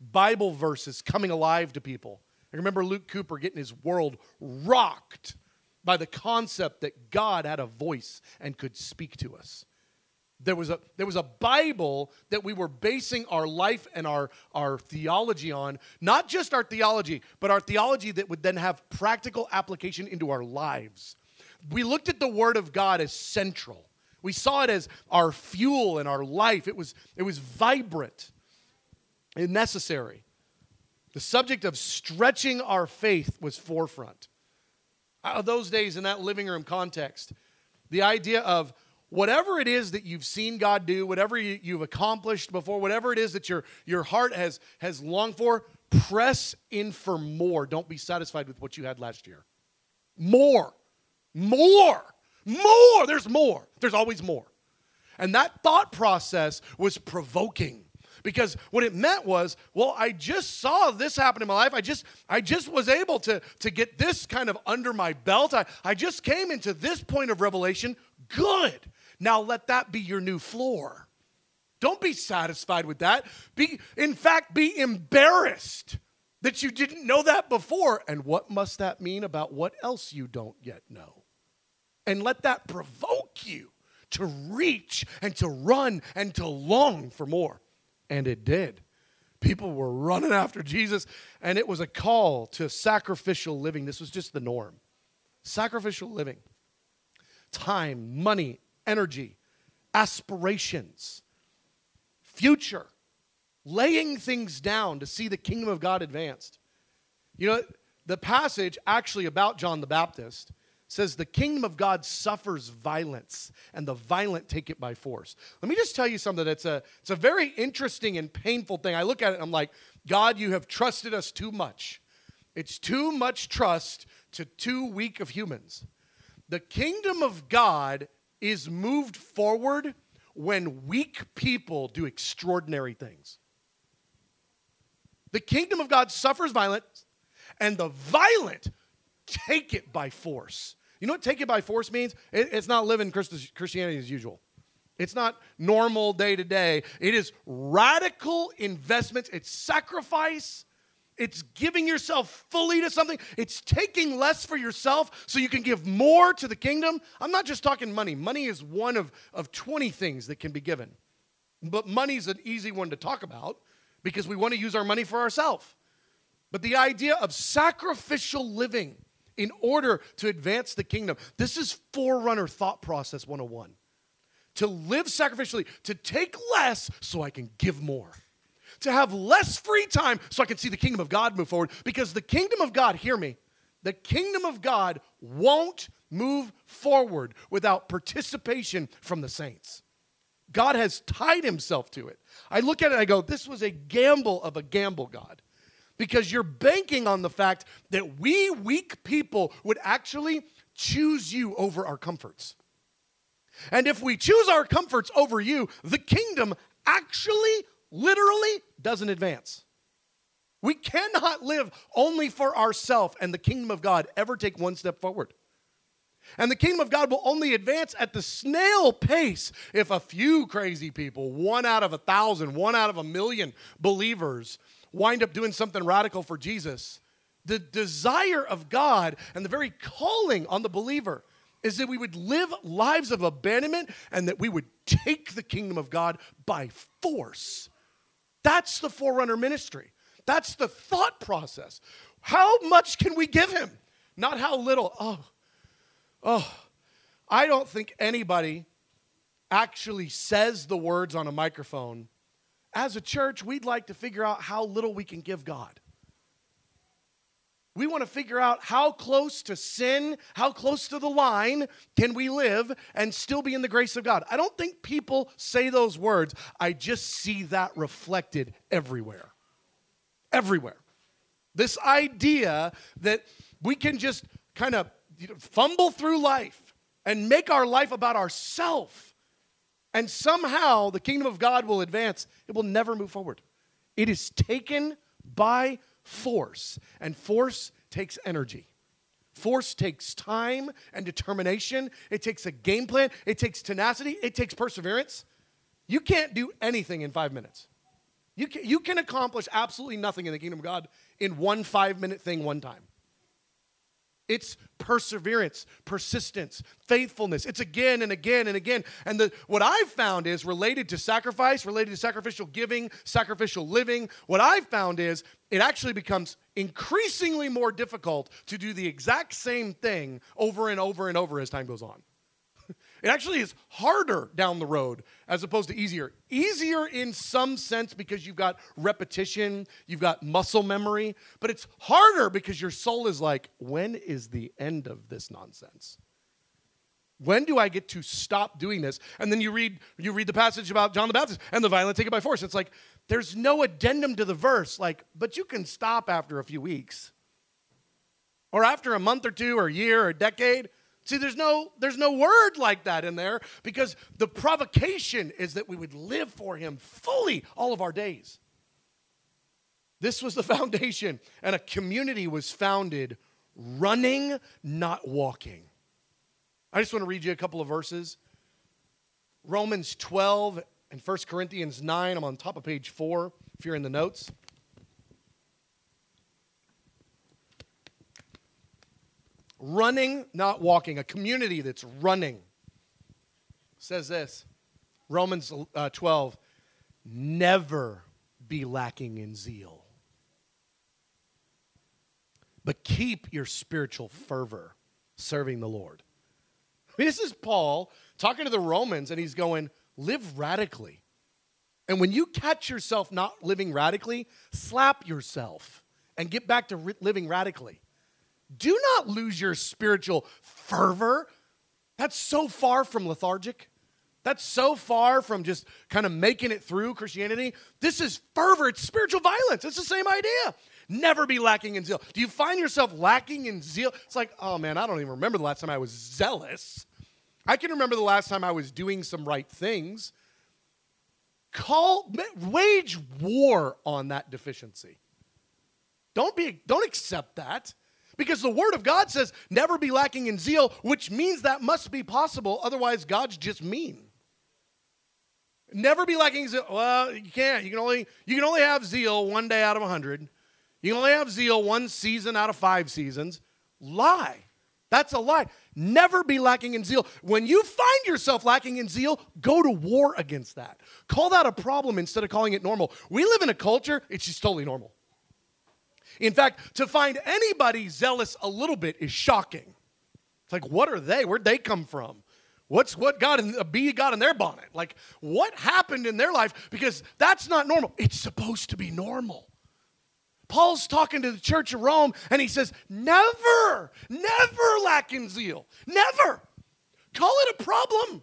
Bible verses coming alive to people. I remember Luke Cooper getting his world rocked by the concept that God had a voice and could speak to us. There was a, there was a Bible that we were basing our life and our, our theology on, not just our theology, but our theology that would then have practical application into our lives. We looked at the Word of God as central. We saw it as our fuel in our life. It was, it was vibrant and necessary. The subject of stretching our faith was forefront of those days in that living room context. The idea of whatever it is that you've seen God do, whatever you, have accomplished before, whatever it is that your, your heart has, has longed for, press in for more. Don't be satisfied with what you had last year. More. More, more. There's more. There's always more. And that thought process was provoking because what it meant was well i just saw this happen in my life. I just i just was able to to get this kind of under my belt. I, I just came into this point of revelation. Good. Now let that be your new floor. Don't be satisfied with that. Be in fact be embarrassed that you didn't know that before. And what must that mean about what else you don't yet know and let that provoke you to reach and to run and to long for more. And it did. People were running after Jesus, and it was a call to sacrificial living. This was just the norm. Sacrificial living. Time, money, energy, aspirations, future, laying things down to see the kingdom of God advanced. You know, the passage actually about John the Baptist says the kingdom of God suffers violence and the violent take it by force. Let me just tell you something that's a it's a very interesting and painful thing. I look at it I'm like, God, you have trusted us too much. It's too much trust to too weak of humans. The kingdom of God is moved forward when weak people do extraordinary things. The kingdom of God suffers violence, and the violent take it by force. You know what take it by force means? It, it's not living Christianity as usual. It's not normal day to day. It is radical investments. It's sacrifice. It's giving yourself fully to something. It's taking less for yourself so you can give more to the kingdom. I'm not just talking money. Money is one of, of 20 things that can be given. But money's an easy one to talk about because we want to use our money for ourselves. But the idea of sacrificial living, in order to advance the kingdom. This is forerunner thought process 101. To live sacrificially, to take less so I can give more. To have less free time so I can see the kingdom of God move forward. Because the kingdom of God, hear me, the kingdom of God won't move forward without participation from the saints. God has tied himself to it. I look at it I go, this was a gamble of a gamble, God because you're banking on the fact that we weak people would actually choose you over our comforts. And if we choose our comforts over you, the kingdom actually, literally doesn't advance. We cannot live only for ourselves and the kingdom of God ever take one step forward. And the kingdom of God will only advance at the snail pace if a few crazy people, one out of a thousand, one out of a million believers, wind up doing something radical for Jesus. The desire of God and the very calling on the believer is that we would live lives of abandonment and that we would take the kingdom of God by force. That's the forerunner ministry. That's the thought process. How much can we give him? Not how little. Oh, oh. I don't think anybody actually says the words on a microphone as a church, we'd like to figure out how little we can give God. We want to figure out how close to sin, how close to the line can we live and still be in the grace of God. I don't think people say those words. I just see that reflected everywhere. Everywhere. This idea that we can just kind of fumble through life and make our life about ourselves and somehow the kingdom of God will advance, it will never move forward. It is taken by force, and force takes energy. Force takes time and determination. It takes a game plan. It takes tenacity. It takes perseverance. You can't do anything in five minutes. You can, you can accomplish absolutely nothing in the kingdom of God in one five minute thing one time. It's perseverance, persistence, faithfulness. It's again and again and again. And the, what I've found is related to sacrifice, related to sacrificial giving, sacrificial living. What I've found is it actually becomes increasingly more difficult to do the exact same thing over and over and over as time goes on. It actually is harder down the road as opposed to easier. Easier in some sense because you've got repetition, you've got muscle memory, but it's harder because your soul is like, when is the end of this nonsense? When do I get to stop doing this? And then you read you read the passage about John the Baptist and the violent take it by force. It's like there's no addendum to the verse like but you can stop after a few weeks. Or after a month or two or a year or a decade. See, there's no there's no word like that in there because the provocation is that we would live for him fully all of our days. This was the <laughs> foundation and a community was founded running not walking. I just want to read you a couple of verses. Romans 12 and 1 Corinthians 9, I'm on top of page 4 if you're in the notes. Running, not walking, a community that's running. Says this Romans uh, 12 never be lacking in zeal, but keep your spiritual fervor serving the Lord. This is Paul talking to the Romans, and he's going, live radically. And when you catch yourself not living radically, slap yourself and get back to living radically. Do not lose your spiritual fervor. That's so far from lethargic. That's so far from just kind of making it through Christianity. This is fervor, it's spiritual violence. It's the same idea. Never be lacking in zeal. Do you find yourself lacking in zeal? It's like, oh man, I don't even remember the last time I was zealous. I can remember the last time I was doing some right things. Call, wage war on that deficiency. Don't be, don't accept that. Because the Word of God says, never be lacking in zeal, which means that must be possible. Otherwise, God's just mean. Never be lacking zeal. Well, you can't. You can only you can only have zeal one day out of a hundred. You can only have zeal one season out of five seasons. Lie. That's a lie. Never be lacking in zeal. When you find yourself lacking in zeal, go to war against that. Call that a problem instead of calling it normal. We live in a culture, it's just totally normal. In fact, to find anybody zealous a little bit is shocking. It's like, what are they? Where'd they come from? What's what got in a bee got in their bonnet? Like, what happened in their life? Because that's not normal. It's supposed to be normal. Paul's talking to the church of Rome and he says, Never, never lack in zeal. Never. Call it a problem.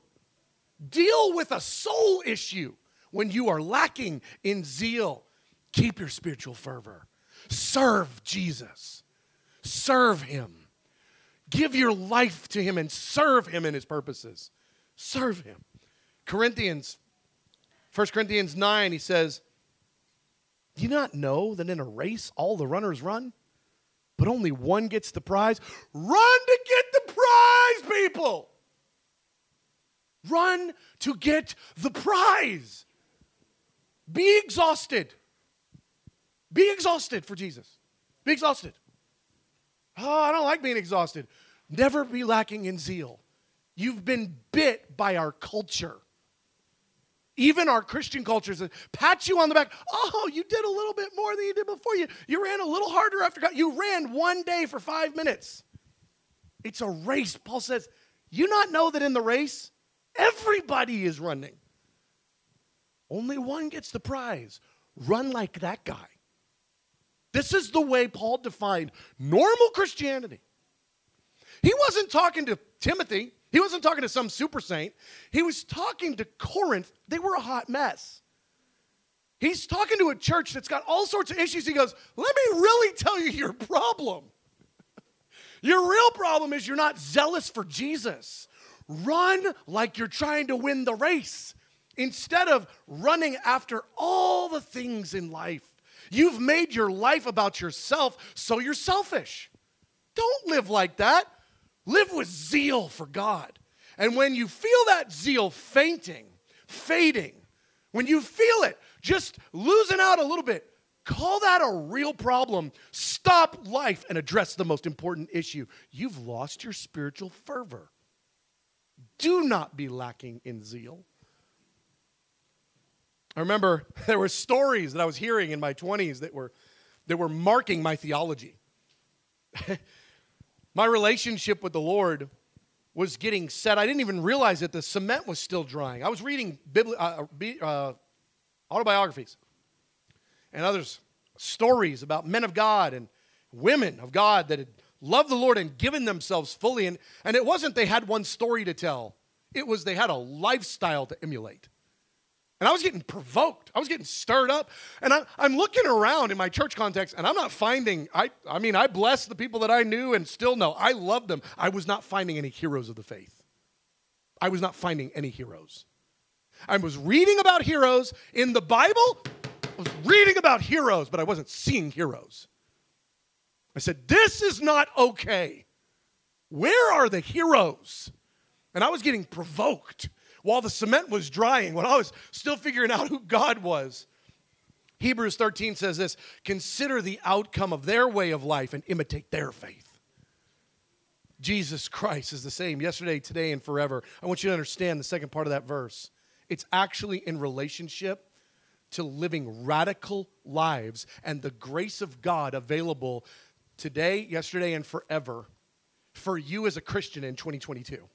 Deal with a soul issue when you are lacking in zeal. Keep your spiritual fervor. Serve Jesus. Serve him. Give your life to him and serve him in his purposes. Serve him. Corinthians, 1 Corinthians 9, he says, Do you not know that in a race all the runners run, but only one gets the prize? Run to get the prize, people! Run to get the prize. Be exhausted. Be exhausted for Jesus. Be exhausted. Oh, I don't like being exhausted. Never be lacking in zeal. You've been bit by our culture. Even our Christian culture says, pat you on the back. Oh, you did a little bit more than you did before. You, you ran a little harder after God. You ran one day for five minutes. It's a race. Paul says, You not know that in the race, everybody is running. Only one gets the prize. Run like that guy. This is the way Paul defined normal Christianity. He wasn't talking to Timothy, he wasn't talking to some super saint. He was talking to Corinth. They were a hot mess. He's talking to a church that's got all sorts of issues. He goes, Let me really tell you your problem. <laughs> Your real problem is you're not zealous for Jesus. Run like you're trying to win the race instead of running after all the things in life You've made your life about yourself, so you're selfish. Don't live like that. Live with zeal for God. And when you feel that zeal fainting, fading, when you feel it just losing out a little bit, call that a real problem. Stop life and address the most important issue. You've lost your spiritual fervor. Do not be lacking in zeal. I remember <laughs> there were stories that I was hearing in my 20s that were, that were marking my theology. <laughs> my relationship with the Lord was getting set. I didn't even realize that the cement was still drying. I was reading bibli- uh, uh, uh, autobiographies and others, stories about men of God and women of God that had loved the Lord and given themselves fully. And, and it wasn't they had one story to tell, it was they had a lifestyle to emulate. And I was getting provoked. I was getting stirred up. And I, I'm looking around in my church context, and I'm not finding, I, I mean, I bless the people that I knew and still know. I love them. I was not finding any heroes of the faith. I was not finding any heroes. I was reading about heroes in the Bible. I was reading about heroes, but I wasn't seeing heroes. I said, This is not okay. Where are the heroes? And I was getting provoked while the cement was drying, when I was still figuring out who God was. Hebrews 13 says this Consider the outcome of their way of life and imitate their faith. Jesus Christ is the same yesterday, today, and forever. I want you to understand the second part of that verse. It's actually in relationship to living radical lives and the grace of God available today, yesterday, and forever for you as a Christian in 2022.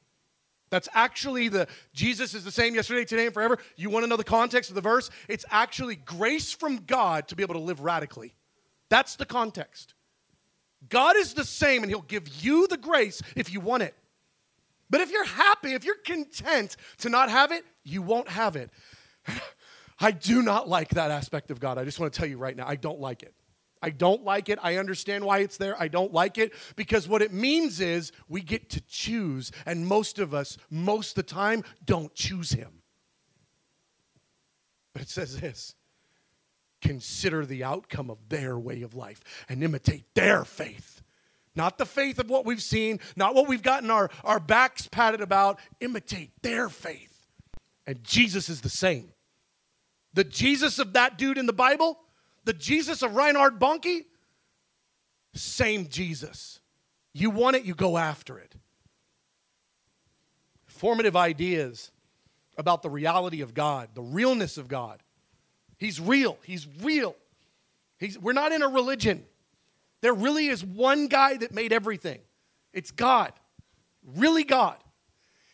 That's actually the Jesus is the same yesterday, today, and forever. You want to know the context of the verse? It's actually grace from God to be able to live radically. That's the context. God is the same, and He'll give you the grace if you want it. But if you're happy, if you're content to not have it, you won't have it. <laughs> I do not like that aspect of God. I just want to tell you right now, I don't like it. I don't like it. I understand why it's there. I don't like it because what it means is we get to choose, and most of us, most of the time, don't choose Him. But it says this consider the outcome of their way of life and imitate their faith. Not the faith of what we've seen, not what we've gotten our, our backs patted about. Imitate their faith. And Jesus is the same. The Jesus of that dude in the Bible the Jesus of Reinhard Bonnke, same Jesus. You want it, you go after it. Formative ideas about the reality of God, the realness of God. He's real. He's real. He's, we're not in a religion. There really is one guy that made everything. It's God. Really God.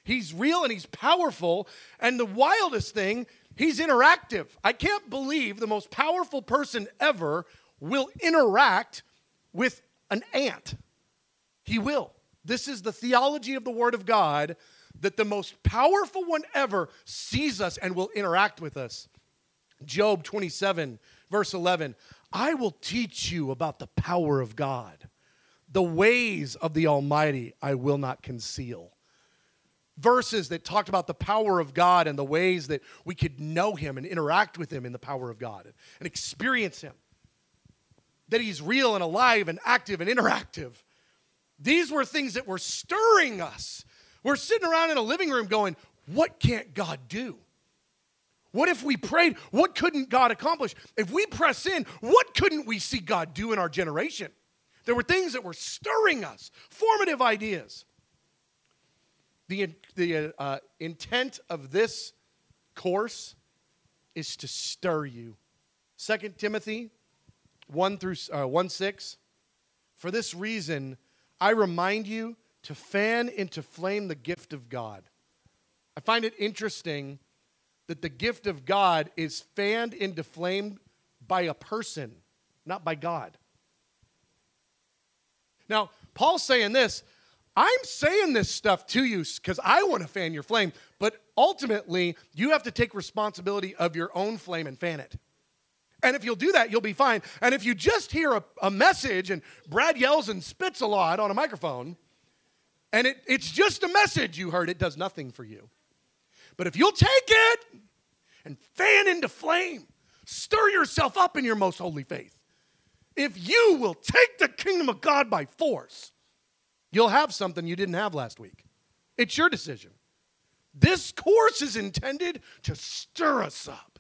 He's real and he's powerful. And the wildest thing He's interactive. I can't believe the most powerful person ever will interact with an ant. He will. This is the theology of the Word of God that the most powerful one ever sees us and will interact with us. Job 27, verse 11 I will teach you about the power of God. The ways of the Almighty I will not conceal verses that talked about the power of God and the ways that we could know Him and interact with Him in the power of God and experience Him. That He's real and alive and active and interactive. These were things that were stirring us. We're sitting around in a living room going, What can't God do? What if we prayed? What couldn't God accomplish? If we press in, what couldn't we see God do in our generation? There were things that were stirring us, formative ideas. The, the uh, intent of this course is to stir you. 2 Timothy 1 through uh, 1 6. For this reason, I remind you to fan into flame the gift of God. I find it interesting that the gift of God is fanned into flame by a person, not by God. Now, Paul's saying this I'm saying this stuff to you because I want to fan your flame, but ultimately, you have to take responsibility of your own flame and fan it. And if you'll do that, you'll be fine. And if you just hear a, a message and Brad yells and spits a lot on a microphone, and it, it's just a message you heard, it does nothing for you. But if you'll take it and fan into flame, stir yourself up in your most holy faith, if you will take the kingdom of God by force, You'll have something you didn't have last week. It's your decision. This course is intended to stir us up,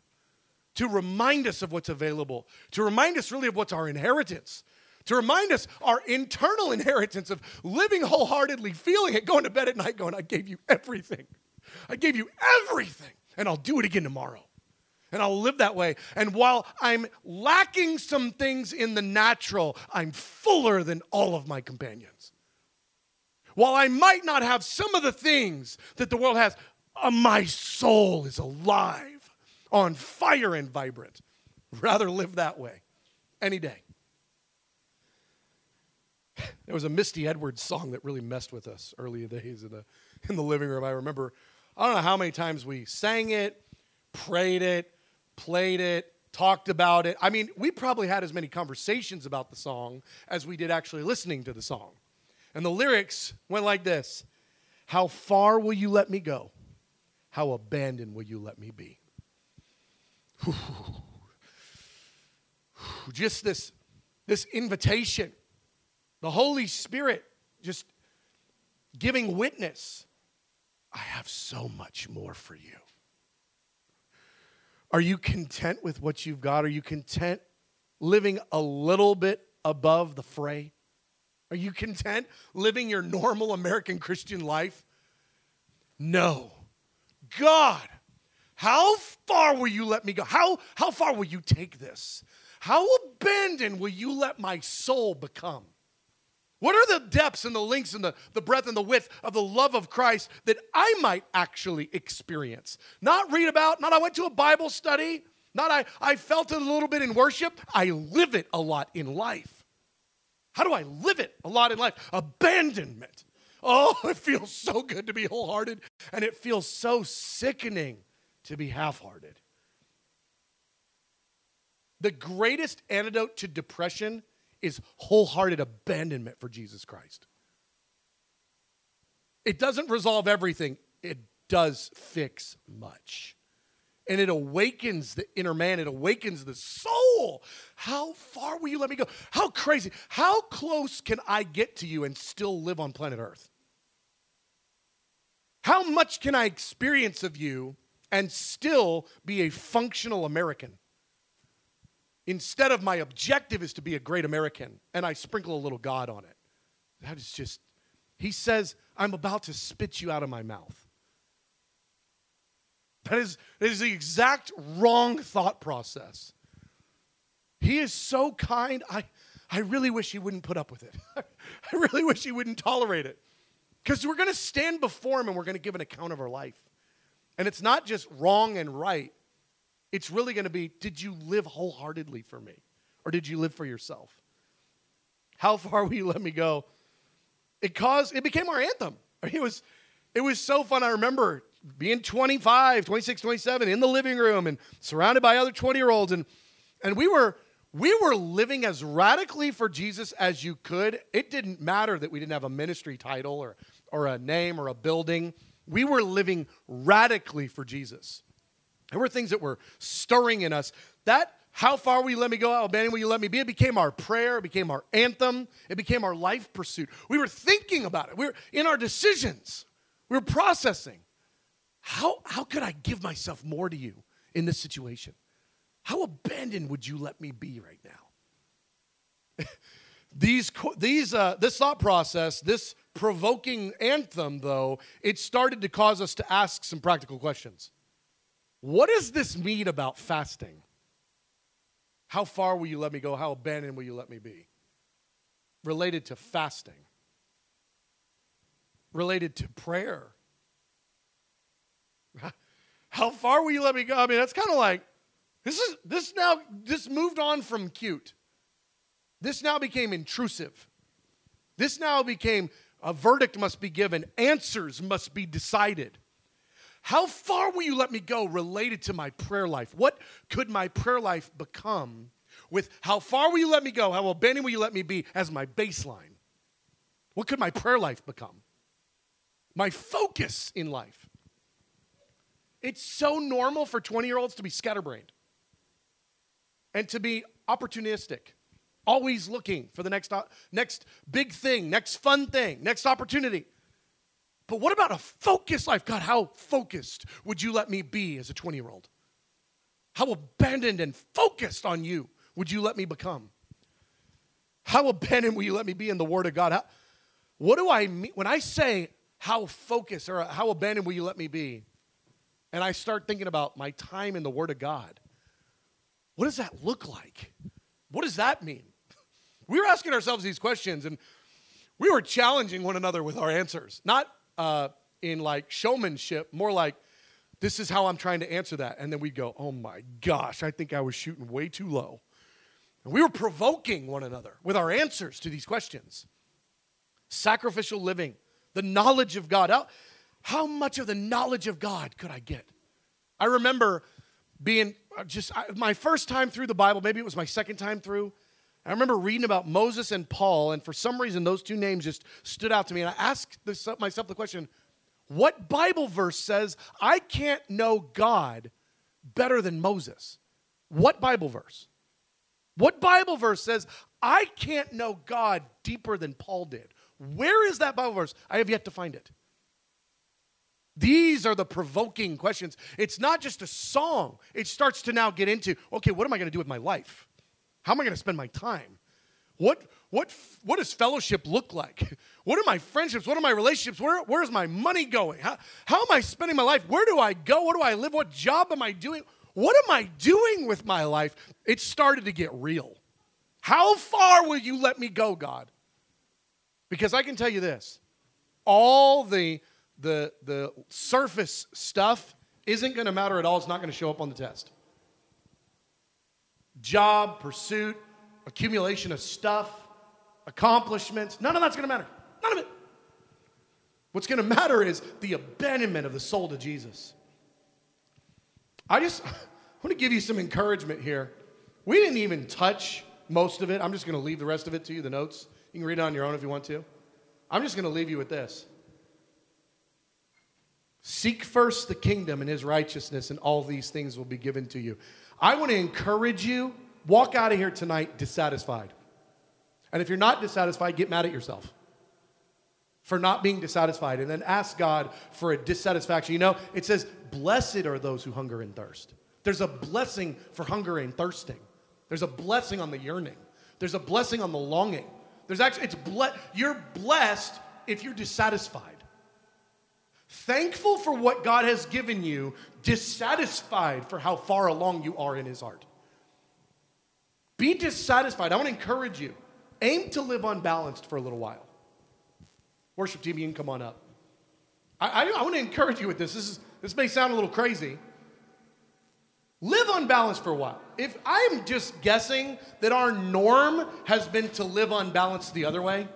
to remind us of what's available, to remind us really of what's our inheritance, to remind us our internal inheritance of living wholeheartedly, feeling it, going to bed at night, going, I gave you everything. I gave you everything, and I'll do it again tomorrow. And I'll live that way. And while I'm lacking some things in the natural, I'm fuller than all of my companions. While I might not have some of the things that the world has, uh, my soul is alive, on fire and vibrant. Rather live that way any day. <sighs> There was a Misty Edwards song that really messed with us early days in the, in the living room. I remember, I don't know how many times we sang it, prayed it, played it, talked about it. I mean, we probably had as many conversations about the song as we did actually listening to the song. And the lyrics went like this How far will you let me go? How abandoned will you let me be? Just this, this invitation, the Holy Spirit just giving witness. I have so much more for you. Are you content with what you've got? Are you content living a little bit above the fray? Are you content living your normal American Christian life? No. God, how far will you let me go? How, how far will you take this? How abandoned will you let my soul become? What are the depths and the lengths and the, the breadth and the width of the love of Christ that I might actually experience? Not read about, not I went to a Bible study, not I, I felt it a little bit in worship. I live it a lot in life. How do I live it a lot in life? Abandonment. Oh, <laughs> it feels so good to be wholehearted, and it feels so sickening to be half hearted. The greatest antidote to depression is wholehearted abandonment for Jesus Christ. It doesn't resolve everything, it does fix much. And it awakens the inner man, it awakens the soul. How far will you let me go? How crazy? How close can I get to you and still live on planet Earth? How much can I experience of you and still be a functional American? Instead of my objective is to be a great American, and I sprinkle a little God on it. That is just, he says, I'm about to spit you out of my mouth. That is, that is the exact wrong thought process. He is so kind. I, I really wish he wouldn't put up with it. <laughs> I really wish he wouldn't tolerate it. Because we're going to stand before him and we're going to give an account of our life. And it's not just wrong and right, it's really going to be did you live wholeheartedly for me? Or did you live for yourself? How far will you let me go? It caused, it became our anthem. <laughs> It was, it was so fun. I remember being 25, 26, 27 in the living room and surrounded by other 20 year olds. And, and we were, we were living as radically for Jesus as you could. It didn't matter that we didn't have a ministry title or, or a name or a building. We were living radically for Jesus. There were things that were stirring in us. That, how far will you let me go? How abandoned will you let me be? It became our prayer. It became our anthem. It became our life pursuit. We were thinking about it. We were in our decisions. We were processing. How, how could I give myself more to you in this situation? How abandoned would you let me be right now? <laughs> these, these, uh, this thought process, this provoking anthem, though, it started to cause us to ask some practical questions. What does this mean about fasting? How far will you let me go? How abandoned will you let me be? Related to fasting, related to prayer. <laughs> How far will you let me go? I mean, that's kind of like this is this now this moved on from cute. This now became intrusive. This now became a verdict must be given, answers must be decided. How far will you let me go related to my prayer life? What could my prayer life become with how far will you let me go? How abandoned will you let me be as my baseline? What could my prayer life become? My focus in life. It's so normal for 20 year olds to be scatterbrained and to be opportunistic, always looking for the next, uh, next big thing, next fun thing, next opportunity. But what about a focused life? God, how focused would you let me be as a 20 year old? How abandoned and focused on you would you let me become? How abandoned will you let me be in the Word of God? How, what do I mean when I say how focused or how abandoned will you let me be? And I start thinking about my time in the Word of God. What does that look like? What does that mean? <laughs> We were asking ourselves these questions and we were challenging one another with our answers. Not uh, in like showmanship, more like, this is how I'm trying to answer that. And then we'd go, oh my gosh, I think I was shooting way too low. And we were provoking one another with our answers to these questions. Sacrificial living, the knowledge of God. How, much of the knowledge of God could I get? I remember being uh, just I, my first time through the Bible, maybe it was my second time through. I remember reading about Moses and Paul, and for some reason, those two names just stood out to me. And I asked this, myself the question what Bible verse says I can't know God better than Moses? What Bible verse? What Bible verse says I can't know God deeper than Paul did? Where is that Bible verse? I have yet to find it. These are the provoking questions. It's not just a song. It starts to now get into, okay, what am I going to do with my life? How am I going to spend my time? What, what, what does fellowship look like? <laughs> What are my friendships? What are my relationships? Where, where is my money going? How, how am I spending my life? Where do I go? Where do I live? What job am I doing? What am I doing with my life? It started to get real. How far will you let me go, God? Because I can tell you this all the, the, the surface stuff isn't going to matter at all. It's not going to show up on the test. Job, pursuit, accumulation of stuff, accomplishments, none of that's going to matter. None of it. What's going to matter is the abandonment of the soul to Jesus. I just <laughs> want to give you some encouragement here. We didn't even touch most of it. I'm just going to leave the rest of it to you, the notes. You can read it on your own if you want to. I'm just going to leave you with this. Seek first the kingdom and his righteousness, and all these things will be given to you. I want to encourage you walk out of here tonight dissatisfied. And if you're not dissatisfied, get mad at yourself for not being dissatisfied and then ask God for a dissatisfaction. You know, it says, Blessed are those who hunger and thirst. There's a blessing for hunger and thirsting, there's a blessing on the yearning, there's a blessing on the longing. There's actually, it's ble- you're blessed if you're dissatisfied. Thankful for what God has given you, dissatisfied for how far along you are in His heart. Be dissatisfied. I want to encourage you. Aim to live unbalanced for a little while. Worship team, you can come on up. I, I, I want to encourage you with this. This, is, this may sound a little crazy. Live unbalanced for a while. If I'm just guessing that our norm has been to live unbalanced the other way,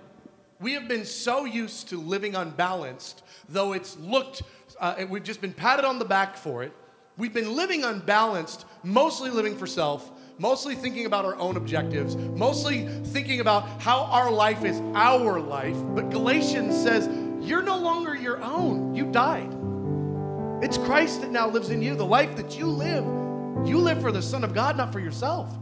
we have been so used to living unbalanced, though it's looked, uh, we've just been patted on the back for it. We've been living unbalanced, mostly living for self, mostly thinking about our own objectives, mostly thinking about how our life is our life. But Galatians says, You're no longer your own. You died. It's Christ that now lives in you. The life that you live, you live for the Son of God, not for yourself.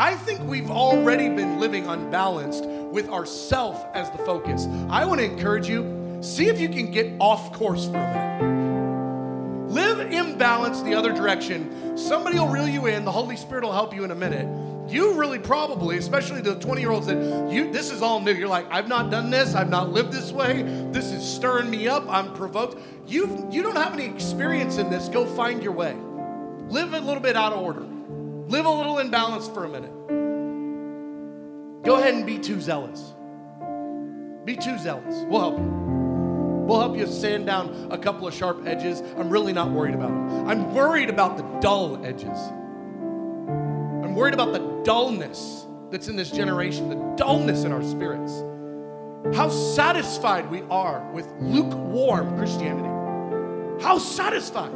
I think we've already been living unbalanced with ourself as the focus. I want to encourage you, see if you can get off course for a minute. Live imbalanced the other direction. Somebody will reel you in, the Holy Spirit will help you in a minute. You really probably, especially the 20 year olds that you this is all new. You're like, I've not done this, I've not lived this way, this is stirring me up, I'm provoked. You you don't have any experience in this. Go find your way. Live a little bit out of order. Live a little imbalanced for a minute. Go ahead and be too zealous. Be too zealous. We'll help you. We'll help you sand down a couple of sharp edges. I'm really not worried about them. I'm worried about the dull edges. I'm worried about the dullness that's in this generation, the dullness in our spirits. How satisfied we are with lukewarm Christianity. How satisfied.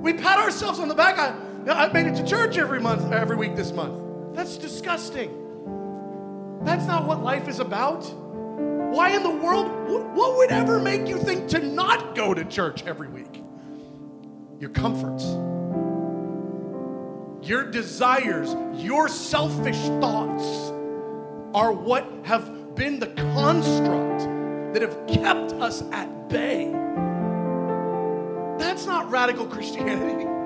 We pat ourselves on the back. I, I made it to church every month, every week this month. That's disgusting. That's not what life is about. Why in the world, what would ever make you think to not go to church every week? Your comforts, your desires, your selfish thoughts are what have been the construct that have kept us at bay. That's not radical Christianity. <laughs>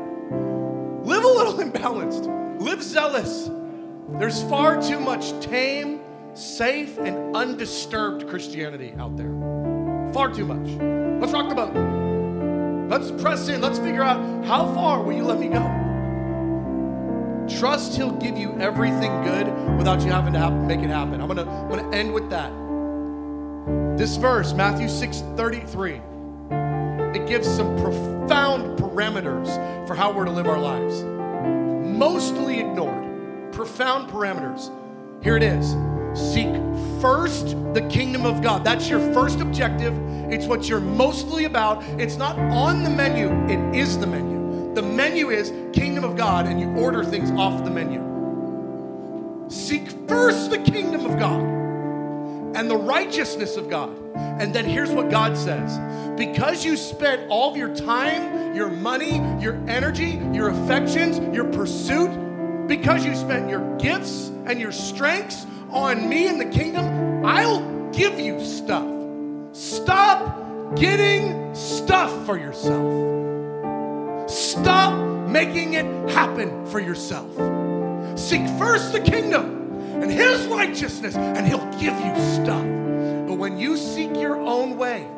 Live a little <laughs> imbalanced, live zealous. There's far too much tame, safe, and undisturbed Christianity out there. Far too much. Let's rock the boat. Let's press in. Let's figure out how far will you let me go? Trust He'll give you everything good without you having to have, make it happen. I'm gonna, I'm gonna end with that. This verse, Matthew 6 33, it gives some profound parameters for how we're to live our lives. Mostly ignored. Profound parameters. Here it is Seek first the kingdom of God. That's your first objective. It's what you're mostly about. It's not on the menu, it is the menu. The menu is kingdom of God, and you order things off the menu. Seek first the kingdom of God and the righteousness of God. And then here's what God says because you spent all of your time, your money, your energy, your affections, your pursuit, because you spent your gifts and your strengths on me and the kingdom, I'll give you stuff. Stop getting stuff for yourself. Stop making it happen for yourself. Seek first the kingdom and his righteousness, and he'll give you stuff. But when you seek your own way,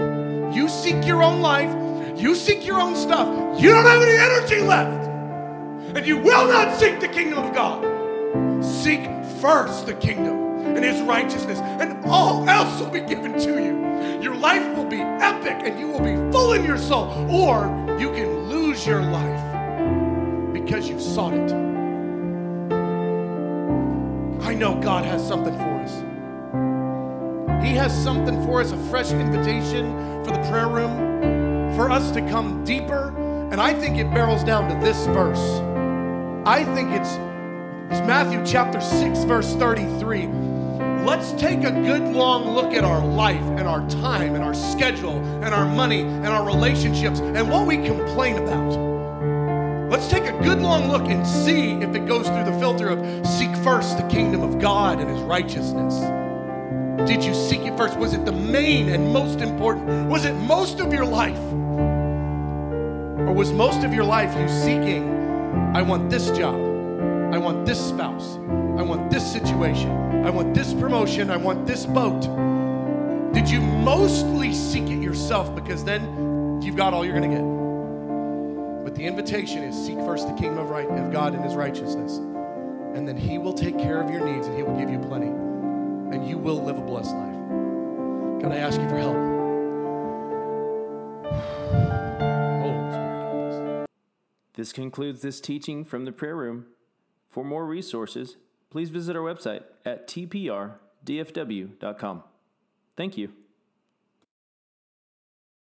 you seek your own life, you seek your own stuff, you don't have any energy left. And you will not seek the kingdom of God. Seek first the kingdom and his righteousness, and all else will be given to you. Your life will be epic and you will be full in your soul, or you can lose your life because you sought it. Know God has something for us. He has something for us, a fresh invitation for the prayer room, for us to come deeper. And I think it barrels down to this verse. I think it's, it's Matthew chapter 6, verse 33. Let's take a good long look at our life and our time and our schedule and our money and our relationships and what we complain about. Let's take a good long look and see if it goes through the filter of seek first the kingdom of God and his righteousness. Did you seek it first? Was it the main and most important? Was it most of your life? Or was most of your life you seeking, I want this job, I want this spouse, I want this situation, I want this promotion, I want this boat? Did you mostly seek it yourself because then you've got all you're going to get? The invitation is seek first the kingdom of, right, of God and his righteousness. And then he will take care of your needs and he will give you plenty. And you will live a blessed life. God, I ask you for help. This concludes this teaching from the prayer room. For more resources, please visit our website at tprdfw.com. Thank you.